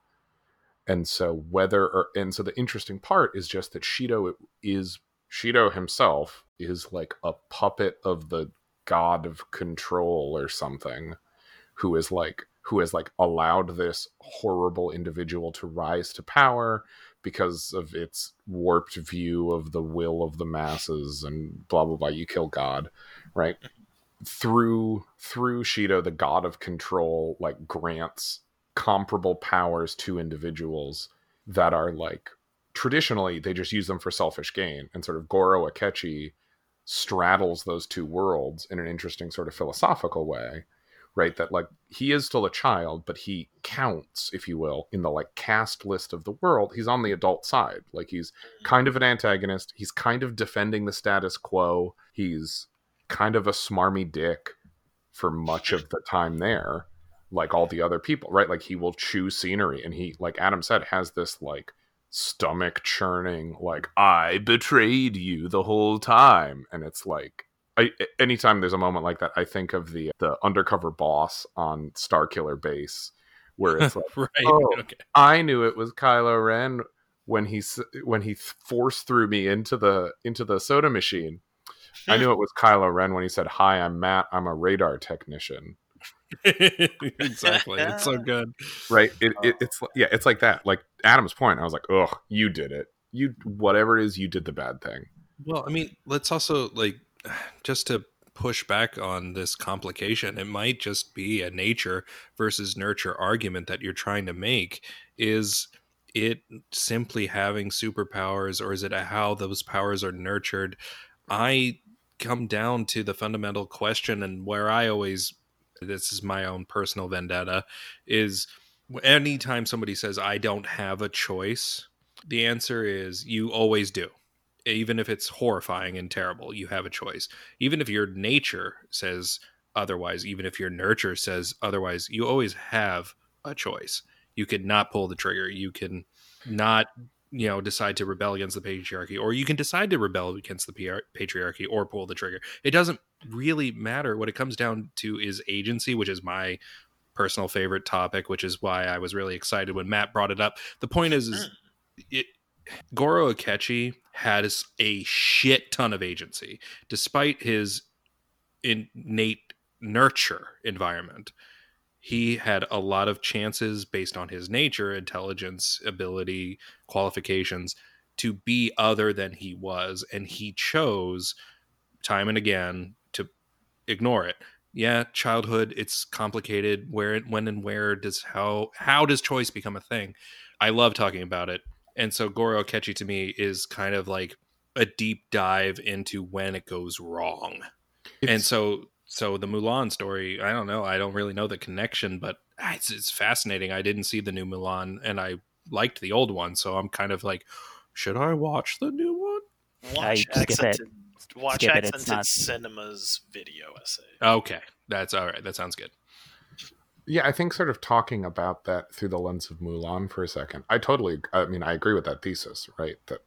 and so whether or and so the interesting part is just that shido is shido himself is like a puppet of the god of control or something who is like who has like allowed this horrible individual to rise to power because of its warped view of the will of the masses and blah blah blah you kill god right? Through through shido the god of control like grants comparable powers to individuals that are like traditionally they just use them for selfish gain and sort of goro akechi straddles those two worlds in an interesting sort of philosophical way right? That like he is still a child but he counts if you will in the like cast list of the world. He's on the adult side. Like he's mm-hmm. kind of an antagonist. He's kind of defending the status quo. He's kind of a smarmy dick for much of the time there like all the other people right like he will chew scenery and he like adam said has this like stomach churning like i betrayed you the whole time and it's like I, anytime there's a moment like that, I think of the the undercover boss on Starkiller Base, where it's <laughs> like, right. oh, Okay. I knew it was Kylo Ren when he when he forced threw me into the into the soda machine. I knew it was Kylo Ren when he said, "Hi, I'm Matt. I'm a radar technician." <laughs> exactly. It's so <laughs> good. Right? It, it uh, it's yeah, it's like that. Like Adam's point. I was like, "Ugh, you did it. You whatever it is, you did the bad thing." Well, I mean, let's also like <sighs> just to push back on this complication. It might just be a nature versus nurture argument that you're trying to make. Is it simply having superpowers, or is it how those powers are nurtured? I come down to the fundamental question, and where I always this is my own personal vendetta is anytime somebody says I don't have a choice, the answer is you always do even if it's horrifying and terrible, you have a choice. Even if your nature says otherwise, even if your nurture says otherwise, you always have a choice. You could not pull the trigger. You can not, you know, decide to rebel against the patriarchy, or you can decide to rebel against the PR- patriarchy or pull the trigger. It doesn't really matter. What it comes down to is agency, which is my personal favorite topic, which is why I was really excited when Matt brought it up. The point is, is hmm. it Goro Akechi has a shit ton of agency, despite his innate nurture environment. He had a lot of chances based on his nature, intelligence, ability, qualifications to be other than he was, and he chose time and again to ignore it. Yeah, childhood, it's complicated. Where, when, and where does how how does choice become a thing? I love talking about it and so Goro Akechi to me is kind of like a deep dive into when it goes wrong. and so so the Mulan story, I don't know, I don't really know the connection, but ah, it's it's fascinating. I didn't see the new Mulan and I liked the old one, so I'm kind of like should I watch the new one? I Watch skip it. accented, watch Skip it, it's not- cinemas video essay. Okay, that's all right. That sounds good. Yeah, I think sort of talking about that through the lens of Mulan for a second. I totally I mean I agree with that thesis, right? That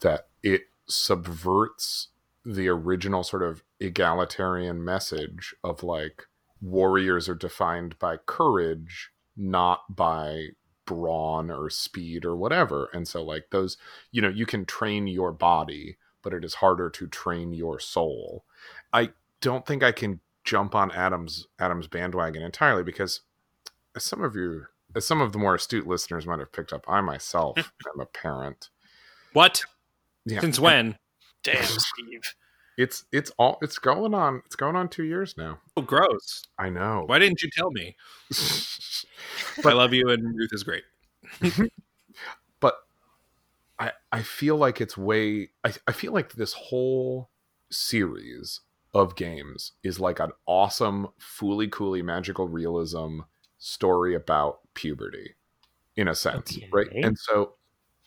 that it subverts the original sort of egalitarian message of like warriors are defined by courage, not by brawn or speed or whatever. And so like those, you know, you can train your body, but it is harder to train your soul. I don't think I can jump on Adam's Adam's bandwagon entirely because as some of you as some of the more astute listeners might have picked up, I myself <laughs> am a parent. What? Yeah. Since when? Damn, <laughs> Steve. It's it's all it's going on it's going on two years now. Oh, gross. I know. Why didn't you tell me? <laughs> I love you and Ruth is great. <laughs> but I I feel like it's way I, I feel like this whole series of games is like an awesome fooly cooly magical realism story about puberty in a sense right and so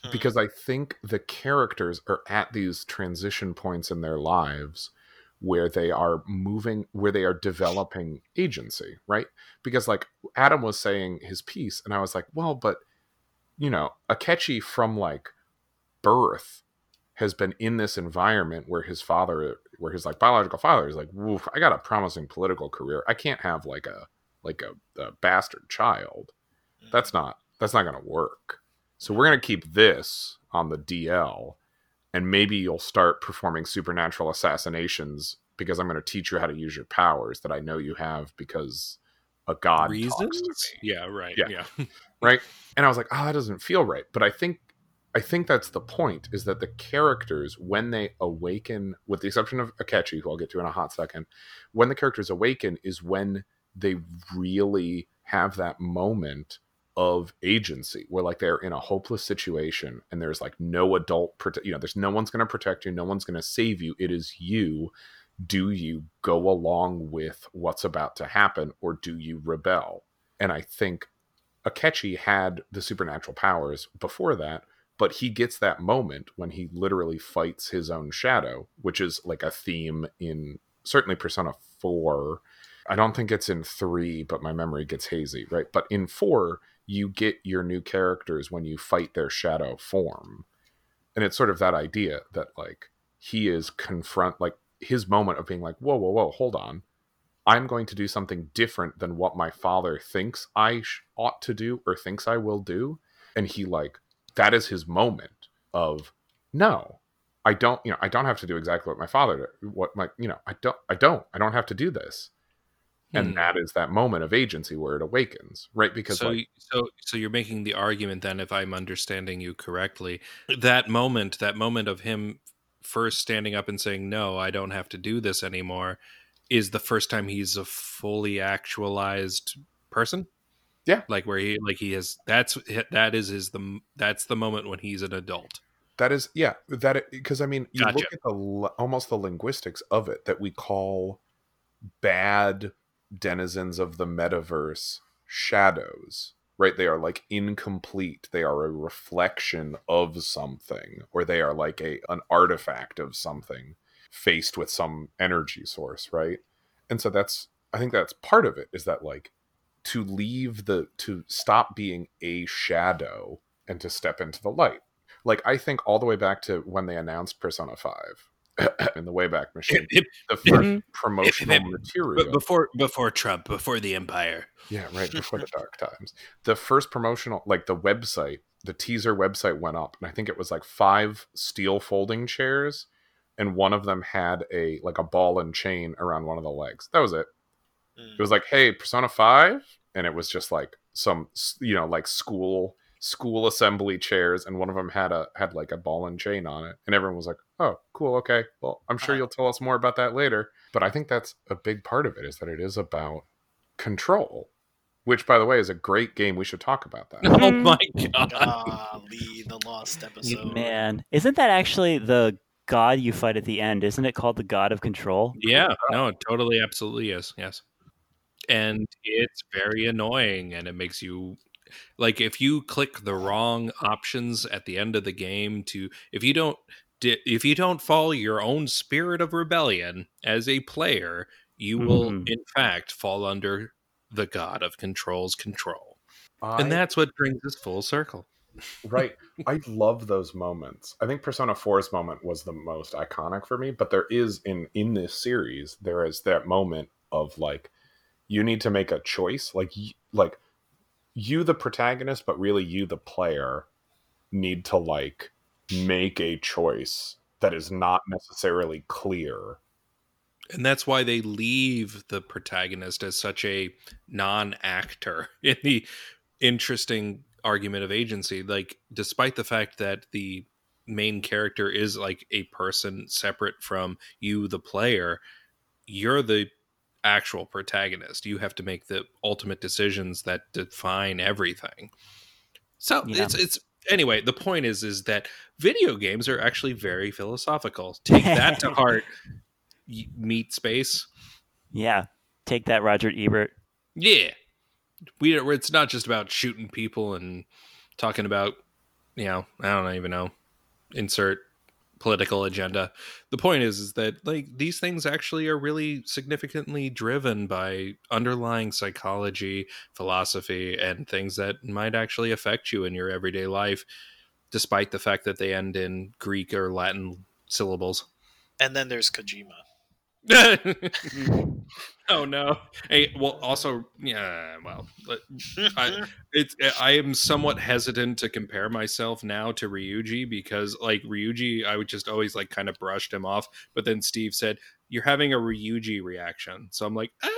Hmm. because I think the characters are at these transition points in their lives where they are moving, where they are developing agency, right? Because like Adam was saying his piece, and I was like, well, but you know, Akechi from like birth has been in this environment where his father, where his like biological father is like, Woof, I got a promising political career. I can't have like a like a, a bastard child. That's not that's not going to work. So we're going to keep this on the DL, and maybe you'll start performing supernatural assassinations because I'm going to teach you how to use your powers that I know you have because a god talks to reasons. me Yeah, right. Yeah. Yeah. <laughs> right and i was like oh that doesn't feel right but i think i think that's the point is that the characters when they awaken with the exception of akechi who i'll get to in a hot second when the characters awaken is when they really have that moment of agency where like they're in a hopeless situation and there's like no adult prote- you know there's no one's going to protect you no one's going to save you it is you do you go along with what's about to happen or do you rebel and i think Akechi had the supernatural powers before that, but he gets that moment when he literally fights his own shadow, which is like a theme in certainly Persona 4. I don't think it's in 3, but my memory gets hazy, right? But in 4, you get your new characters when you fight their shadow form. And it's sort of that idea that like he is confront like his moment of being like, "Whoa, whoa, whoa, hold on. I'm going to do something different than what my father thinks I sh- ought to do or thinks I will do. And he like that is his moment of no, I don't, you know, I don't have to do exactly what my father what my, you know, I don't I don't I don't have to do this. And Hmm. that is that moment of agency where it awakens, right? Because so, like so, so you're making the argument then, if I'm understanding you correctly, that moment, that moment of him first standing up and saying, "No, I don't have to do this anymore," is the first time he's a fully actualized person. Yeah. like where he, like he has. That's that is his the that's the moment when he's an adult. That is, yeah, that because I mean, you Gotcha. look at the almost the linguistics of it that we call bad denizens of the metaverse shadows, right? They are like incomplete. They are a reflection of something, or they are like a an artifact of something faced with some energy source, right? And so that's, I think that's part of it is that like to leave the to stop being a shadow and to step into the light like I think all the way back to when they announced Persona Five <coughs> in the Wayback Machine, the first promotional material. But before before Trump, before the Empire. yeah, right <laughs> before the dark times. The first promotional, like the website, the teaser website went up, and I think it was like five steel folding chairs, and one of them had a like a ball and chain around one of the legs. That was it. Mm. It was like, hey, Persona Five, and it was just like some, you know, like school school assembly chairs, and one of them had a had like a ball and chain on it, and everyone was like, oh, cool, okay. Well, I'm sure Uh. you'll tell us more about that later. But I think that's a big part of it is that it is about control, which, by the way, is a great game. We should talk about that. <laughs> Oh my god! Golly, the lost <laughs> episode. Man, isn't that actually the god you fight at the end? Isn't it called the god of control? Yeah, <laughs> no, it totally, absolutely is. Yes. And it's very annoying and it makes you like if you click the wrong options at the end of the game to if you don't if you don't follow your own spirit of rebellion as a player, you will Mhm. in fact fall under the god of control's control. I- And that's what brings us full circle. right. <laughs> I love those moments. I think Persona 4's moment was the most iconic for me, but there is in in this series there is that moment of like you need to make a choice, like y- like you the protagonist, but really you the player need to like make a choice that is not necessarily clear. And that's why they leave the protagonist as such a non-actor <laughs> in the interesting argument of agency. Like, despite the fact that the main character is like a person separate from you, the player, you're the actual protagonist. You have to make the ultimate decisions that define everything. So Yeah. it's it's anyway. The point is is that video games are actually very philosophical. Take that to <laughs> heart. Meat space. Yeah. Take that, Roger Ebert. Yeah, we. It's not just about shooting people and talking about you know, I don't even know, insert political agenda. The point is, is that like these things actually are really significantly driven by underlying psychology, philosophy, and things that might actually affect you in your everyday life, despite the fact that they end in Greek or Latin syllables. And then there's Kojima. <laughs> oh no! Hey, well, also, yeah, well, I, <laughs> it's I am somewhat hesitant to compare myself now to Ryuji because, like, Ryuji, I would just always like kind of brushed him off. But then Steve said, "You're having a Ryuji reaction," so I'm like, ah.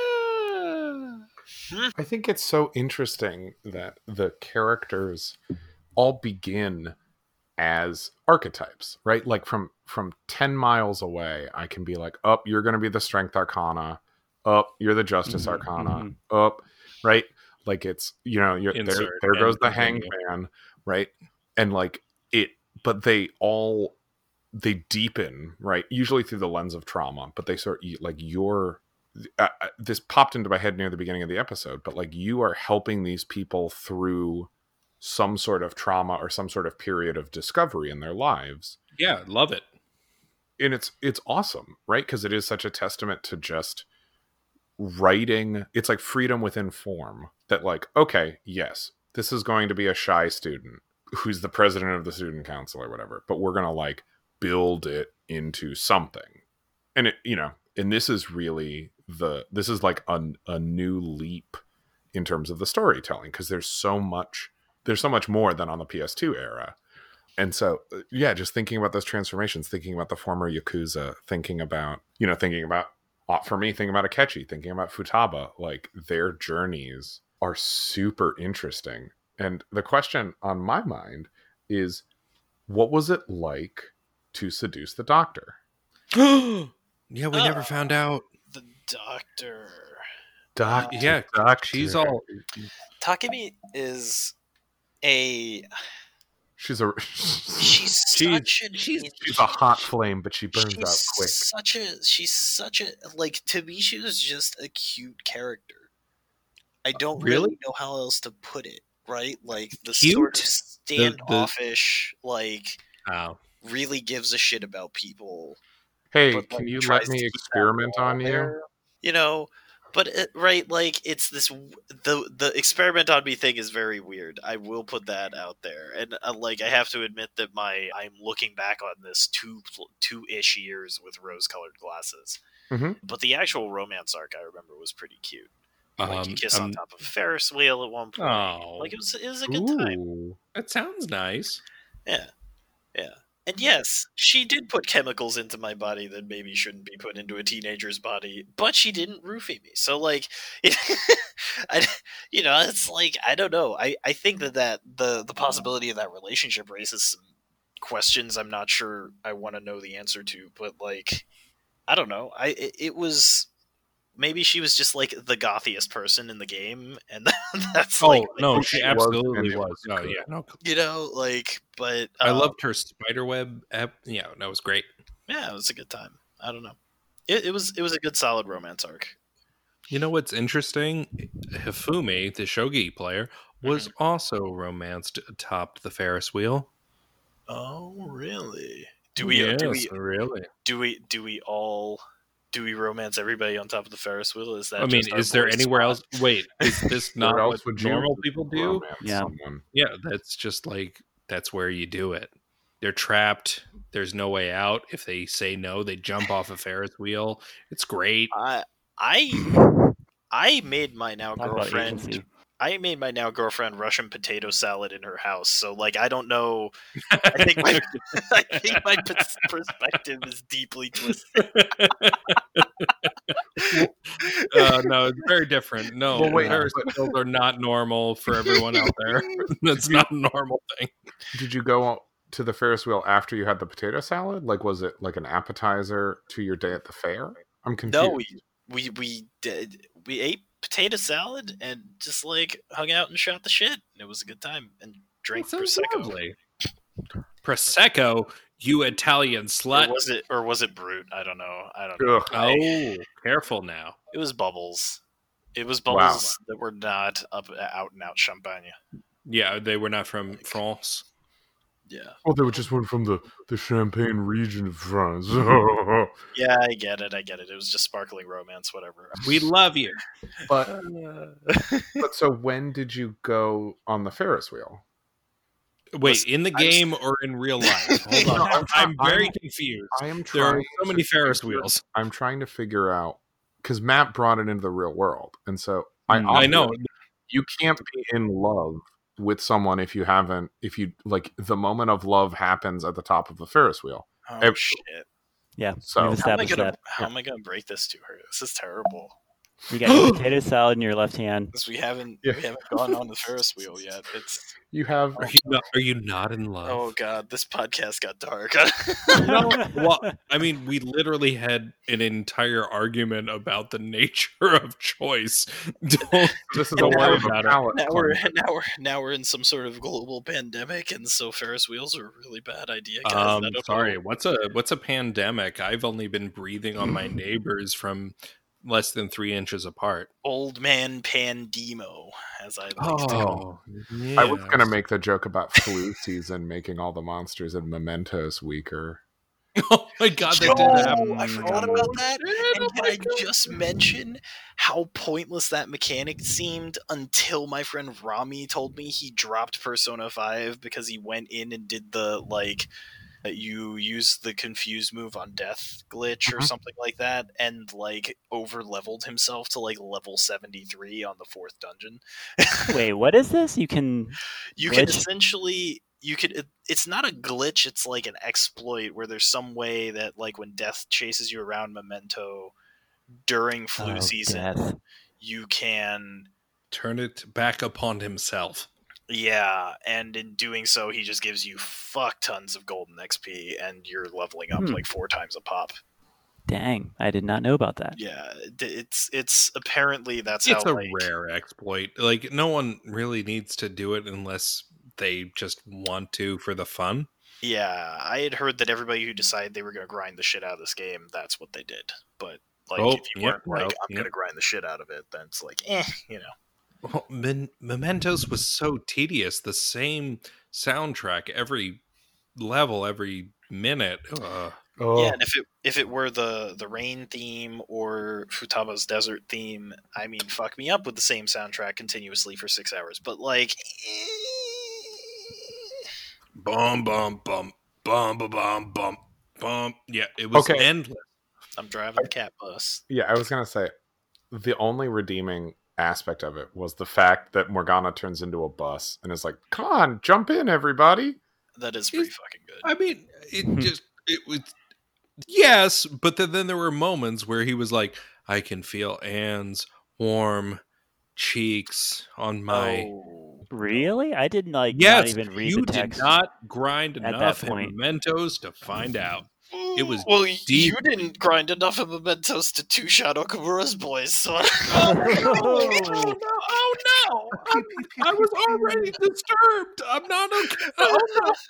I think it's so interesting that the characters all begin as archetypes, right? Like from from 10 miles away, I can be like, "Up, oh, you're going to be the strength arcana. Up, oh, you're the justice mm-hmm, arcana. Up, mm-hmm. oh, right? Like it's, you know, you're there there goes the hangman, right? And like it but they all they deepen, right? Usually through the lens of trauma, but they sort of like your uh, this popped into my head near the beginning of the episode, but like you are helping these people through some sort of trauma or some sort of period of discovery in their lives. Yeah, love it. And it's it's awesome, right? Because it is such a testament to just writing. It's like freedom within form. That like, okay, yes, this is going to be a shy student who's the president of the student council or whatever, but we're gonna like build it into something. And it, you know, and this is really the this is like a, a new leap in terms of the storytelling because there's so much there's so much more than on the PS2 era. And so, uh, yeah, just thinking about those transformations, thinking about the former Yakuza, thinking about, you know, thinking about, uh, for me, thinking about Akechi, thinking about Futaba, like their journeys are super interesting. And the question on my mind is what was it like to seduce the doctor? <gasps> yeah, we uh, never found out. The doctor. Doc, uh, yeah, doc, she's all. Takemi is a she's a she's <laughs> such a she's, she's a hot flame, but she burns out quick. Such a she's such a like to me she was just a cute character. I uh, don't really, really know how else to put it. Right, like the cute? sort of standoffish, the, the... like oh. really gives a shit about people. Hey, but, like, can you let me experiment on you? You know, but it, right like it's this the the experiment on me thing is very weird. I will put that out there. And uh, like i have to admit that my i'm looking back on this two two-ish years with rose colored glasses. Mm-hmm. but the actual romance arc i remember was pretty cute. Like um, you kiss um, on top of a ferris wheel at one point. Oh, like it was it was a good Ooh, time that sounds nice. Yeah. Yeah and yes, she did put chemicals into my body that maybe shouldn't be put into a teenager's body, but she didn't roofie me. So like, <laughs> I, you know, it's like I don't know. I, I think that that the the possibility of that relationship raises some questions. I'm not sure I want to know the answer to, but like, I don't know. I it, it was maybe she was just like the gothiest person in the game, and <laughs> that's oh like, no, she, she absolutely was. was. Oh yeah, no, you know, like, but um, I loved her spiderweb. Ep- yeah, that was great. Yeah, it was a good time. I don't know. It, it was it was a good solid romance arc. You know what's interesting? Hifumi, the shogi player, was mm-hmm. also romanced atop the Ferris wheel. Oh, really? Do we? Yes, do we really? Do we? Do we all? Do we romance everybody on top of the Ferris wheel? Is that? I mean, is there anywhere spot? else? Wait, is <laughs> this not what would normal people do? Yeah, someone? yeah. That's just like that's where you do it. They're trapped. There's no way out. If they say no, they jump off a Ferris wheel. It's great. I I I made my now girlfriend I made my now girlfriend Russian potato salad in her house. So like I don't know. I think my <laughs> <laughs> I think my perspective is deeply twisted. <laughs> uh, no, it's very different. No, well, wait, skills are not normal for everyone out there. That's not a normal thing. Did you go to the Ferris wheel after you had the potato salad? Like, was it like an appetizer to your day at the fair? I'm confused. No, we we we did we ate potato salad and just like hung out and shot the shit. And it was a good time and drank prosecco. Lovely. Prosecco, you Italian slut. Or was it or was it brut? I don't know. I don't know. Oh, careful now. It was bubbles. It was bubbles wow. that were not up out and out champagne. Yeah, they were not from France. Yeah. Well, they were just went from the the Champagne region of France. <laughs> Yeah, I get it. I get it. It was just sparkling romance, whatever. <laughs> We love you. but Uh, <laughs> but so when did you go on the Ferris wheel? Wait, in the game or in real life? Hold No, on. I'm- I'm very I'm- confused. I am There trying. are so many Ferris figure- wheels. I'm trying to figure out because Matt brought it into the real world, and so I Mm. I know. you can't be in love with someone if you haven't if you like the moment of love happens at the top of the Ferris wheel. oh Ev- shit! Yeah, So- How am I gonna that. How am I gonna break this to her? This is terrible. You got your <gasps> potato salad in your left hand. Because we haven't Yeah. we haven't gone on the Ferris wheel yet. It's <laughs> You have Are you not, are you not in love? oh god, this podcast got dark. <laughs> No, <laughs> well, I mean, we literally had an entire argument about the nature of choice. Don't, this is a Don't lot worry of about it. now we're now we're now we're in some sort of global pandemic, and so Ferris wheels are a really bad idea. Guys. um, sorry, know. what's a what's a pandemic? I've only been breathing on my neighbors from less than three inches apart. old man pandemo, as I like to call. Oh, oh, I was gonna make the joke about <laughs> flu season making all the monsters in Mementos weaker. <laughs> Oh my god, that Yo, did happen. I forgot Oh, about that. shit, And oh can my I God. just mention how pointless that mechanic seemed until my friend Rami told me he dropped Persona 5 because he went in and did the, like, you use the confuse move on death glitch or Mhm. something like that and, like, over leveled himself to, like, level 73 on the fourth dungeon. Wait, <laughs> what is this? You can. You can essentially you could it, it's not a glitch it's like an exploit where there's some way that like when death chases you around memento during flu oh, season death. you can Turn it back upon himself. Yeah and in doing so he just gives you fuck tons of golden xp and you're leveling up Hmm. like four times a pop Dang, I did not know about that. yeah it's it's apparently that's It's how a like, rare exploit. Like no one really needs to do it unless they just want to for the fun. yeah i had heard that everybody who decided they were going to grind the shit out of this game that's what they did but like Oh, if you yep, weren't like well, i'm yep. going to grind the shit out of it then it's like eh you know Well, Men- Mementos was so tedious. The same soundtrack every level, every minute. Ugh. Oh, Yeah, and if it if it were the the rain theme or Futaba's desert theme, I mean, fuck me up with the same soundtrack continuously for six hours. But like, eh, Bum bum bum bum bum bum bum bum. Yeah, it was Okay. endless. I'm driving the cat bus. yeah. I was gonna say the only redeeming aspect of it was the fact that Morgana turns into a bus and is like, "Come on, jump in, everybody." That is pretty Is- fucking good. I mean, it hmm. just it was yes, but then, then there were moments where he was like, "I can feel Ann's warm cheeks on my." oh, Really? I didn't like Yes, not even read you the did not grind enough in mementos to find out. It was well. deep. You didn't grind enough of mementos to two shot Okumura's boys, so <laughs> <laughs> Oh no! Oh no! I, I was already disturbed. I'm not okay. Oh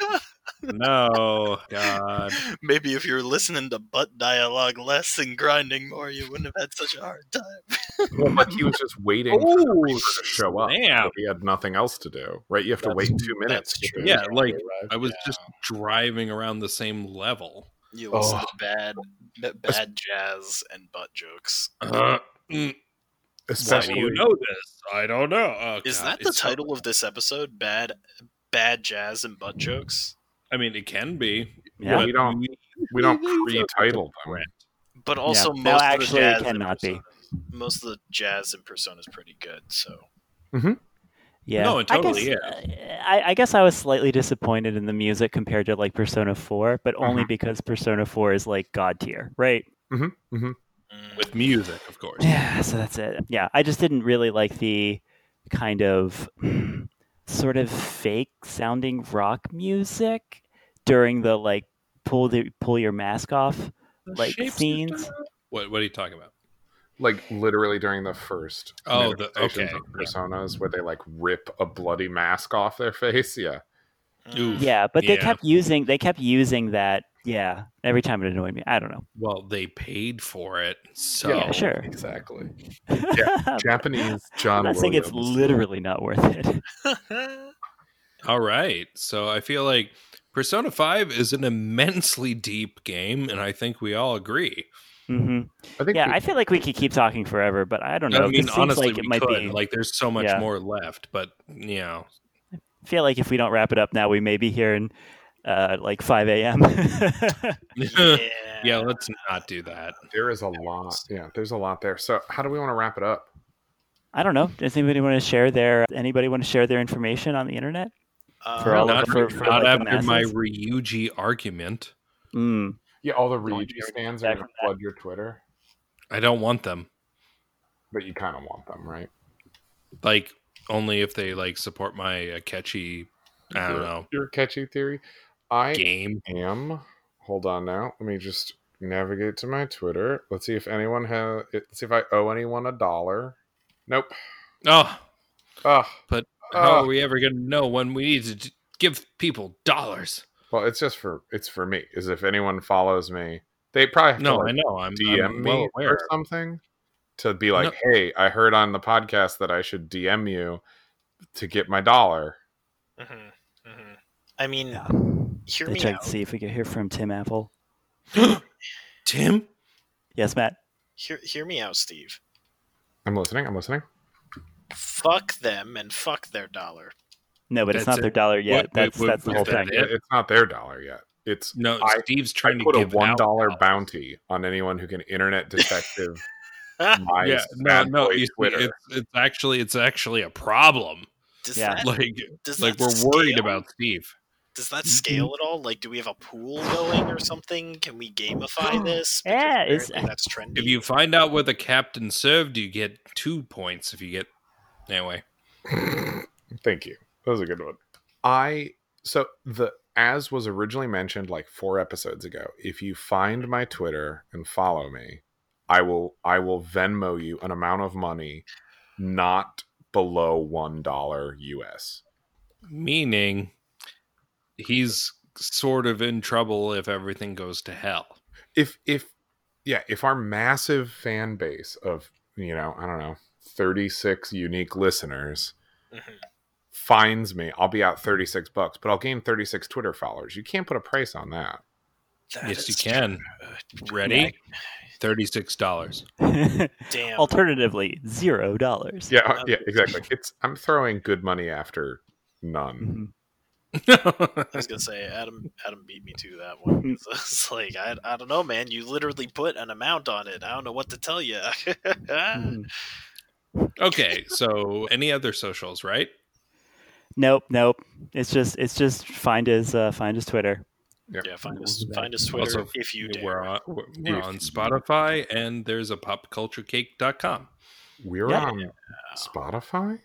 no! No, God. maybe if you were listening to butt dialogue less and grinding more, you wouldn't have had such a hard time. Well, but he was just waiting for oh, the to show up. Damn. He had nothing else to do, right? You have to wait two minutes. that's true. Yeah, like. I was Yeah. just driving around the same level. You listen Oh. to bad, bad jazz and butt jokes. Uh, mm, why do you know this? I don't know. Oh, Is God, that the it's so- title of this episode? Bad, bad jazz and butt jokes. I mean, it can be. Yeah. but We don't- we <laughs> don't pre-title them. But also, no, most actually, of the jazz in cannot be. Persona- Most of the jazz in Persona is pretty good. So Yeah, No, totally I guess, uh, I, I guess I was slightly disappointed in the music compared to like Persona Four, but only because Persona Four is like god tier, right? hmm hmm mm, with music, of course. Yeah, so that's it. Yeah, I just didn't really like the kind of <clears throat> sort of fake sounding rock music during the like pull the pull your mask off like scenes. What What are you talking about? Like literally during the first Oh, the- okay, of yeah. personas where they like rip a bloody mask off their <laughs> face. Yeah. Oof. Yeah, but they Yeah. kept using they kept using that. Yeah, every time it annoyed me. I don't know. Well, they paid for it, so Yeah, sure. Exactly. <laughs> I'm Japanese John not saying it's literally not worth it. <laughs> All right. So I feel like Persona 5 is an immensely deep game, and I think we all agree. Hmm I think Yeah, we- I feel like we could keep talking forever, but I don't know. I mean, This honestly, like it we might could. be. Like, there's so much Yeah. more left, but, you know. I feel like if we don't wrap it up now, we may be here in uh, like 5 a.m. <laughs> Yeah. yeah, let's not do that. there is a lot. Yeah, there's a lot there. So how do we want to wrap it up? I don't know. Does anybody want to share their anybody want to share their information on the internet? For Um, all not the- for- for, not like, the after my masses? Ryuji argument. Mm. Yeah, all the Don't Ryuji hear stands are going to flood your Twitter, I don't want them. but you kind of want them, right? Like, only if they, like, support my uh, catchy, I don't Your- know, Your catchy theory. I game. am. Hold on now. Let me just navigate to my Twitter. Let's see if anyone has. Let's see if I owe anyone a dollar. Nope. Oh, Oh, but how Ah. are we ever going to know when we need to give people dollars? Well, it's just for it's for me. Is if anyone follows me, they probably have No, to I know. I'm, DM I'm me well or something to be like, "Hey, I heard on the podcast that I should DM you to get my dollar." mhm, mhm. I mean, Yeah. hear They me tried out. to see if we could hear from Tim Apple. <gasps> Tim? Yes, Matt. Hear, hear me out, Steve. I'm listening. I'm listening. Fuck them and fuck their dollar. No, but it's That's not their dollar yet. What- that's what- that's the whole thing. it? It's not their dollar yet. It's No, I- Steve's I trying to put a one out dollar dollars. bounty on anyone who can internet <laughs> detective my Yeah, no, no. You it's, it's actually it's actually a problem. Does Yeah. that Like does like that we're worried about Steve. Does that mm-hmm. scale at all? Like, do we have a pool going or something? Can we gamify <gasps> this? Because Yeah, it's- that's trendy. If you find out where the captain served, you get two points. If you get anyway, <laughs> Thank you. That was a good one. I so the as was originally mentioned like four episodes ago. If you find my Twitter and follow me, I will I will Venmo you an amount of money not below one dollar US. meaning he's sort of in trouble if everything goes to hell. If if yeah, if our massive fan base of you know I don't know thirty six unique listeners Mhm. Finds me, I'll be out thirty six bucks, but I'll gain thirty six Twitter followers. You can't put a price on that. That yes, you can. true. Ready? Thirty-six dollars. <laughs> Damn. Alternatively, zero dollars. Yeah, uh, yeah, exactly. <laughs> It's I'm throwing good money after none. Mhm. I was gonna say Adam. Adam beat me to that one. 'cause <laughs> It's like I, I don't know, man. You literally put an amount on it. I don't know what to tell you. Mhm. okay, so any other socials, right? Nope, nope. It's just it's just find his uh, find his Twitter. yeah, find us find us Twitter Also, if you dare. We're on, we're If on you- Spotify and there's a popculturecake.com. We're Yeah. on Spotify.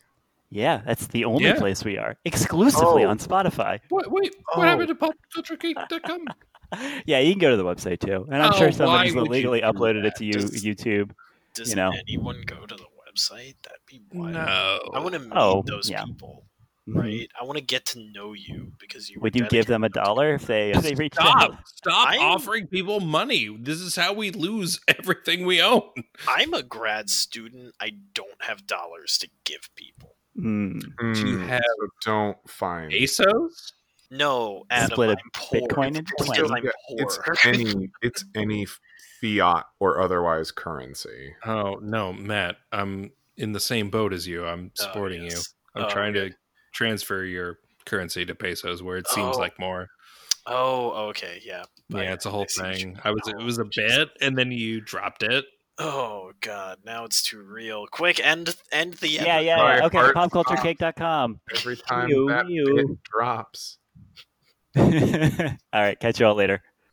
Yeah, that's the only Yeah. place we are exclusively Oh. on Spotify. What, wait, Oh. what happened to popculturecake.com? <laughs> Yeah, you can go to the website too, and I'm Oh, sure why somebody's you illegally do uploaded it to you, Does- YouTube. Does you know. anyone go to the website? That'd be wild. no. I want to meet Oh, those yeah. people. Right? I want to get to know you because you. Would you give them a dollar if they if they reach Stop! out? Stop I'm- offering people money. This is how we lose <laughs> everything we own. I'm a grad student. I don't have dollars to give people. Mm. Do you Hmm, have so don't find pesos? No, Adam, Split a I'm poor. Bitcoin It's into because 20. I'm poor. it's any <laughs> it's any fiat or otherwise currency. Oh no, Matt. I'm in the same boat as you. I'm Oh, supporting you. I'm Oh, trying okay. to transfer your currency to pesos where it seems Oh. like more. Oh, okay, yeah. I- Yeah, it's a whole I see what you thing. I was it Oh, was a oh, bit, bet and then you dropped it. Oh god, now it's too real. Quick, end end the Yeah, episode. yeah, My yeah. Okay, heart popculturecake.com. Every time You, that you. drops. <laughs> all right, catch you all later.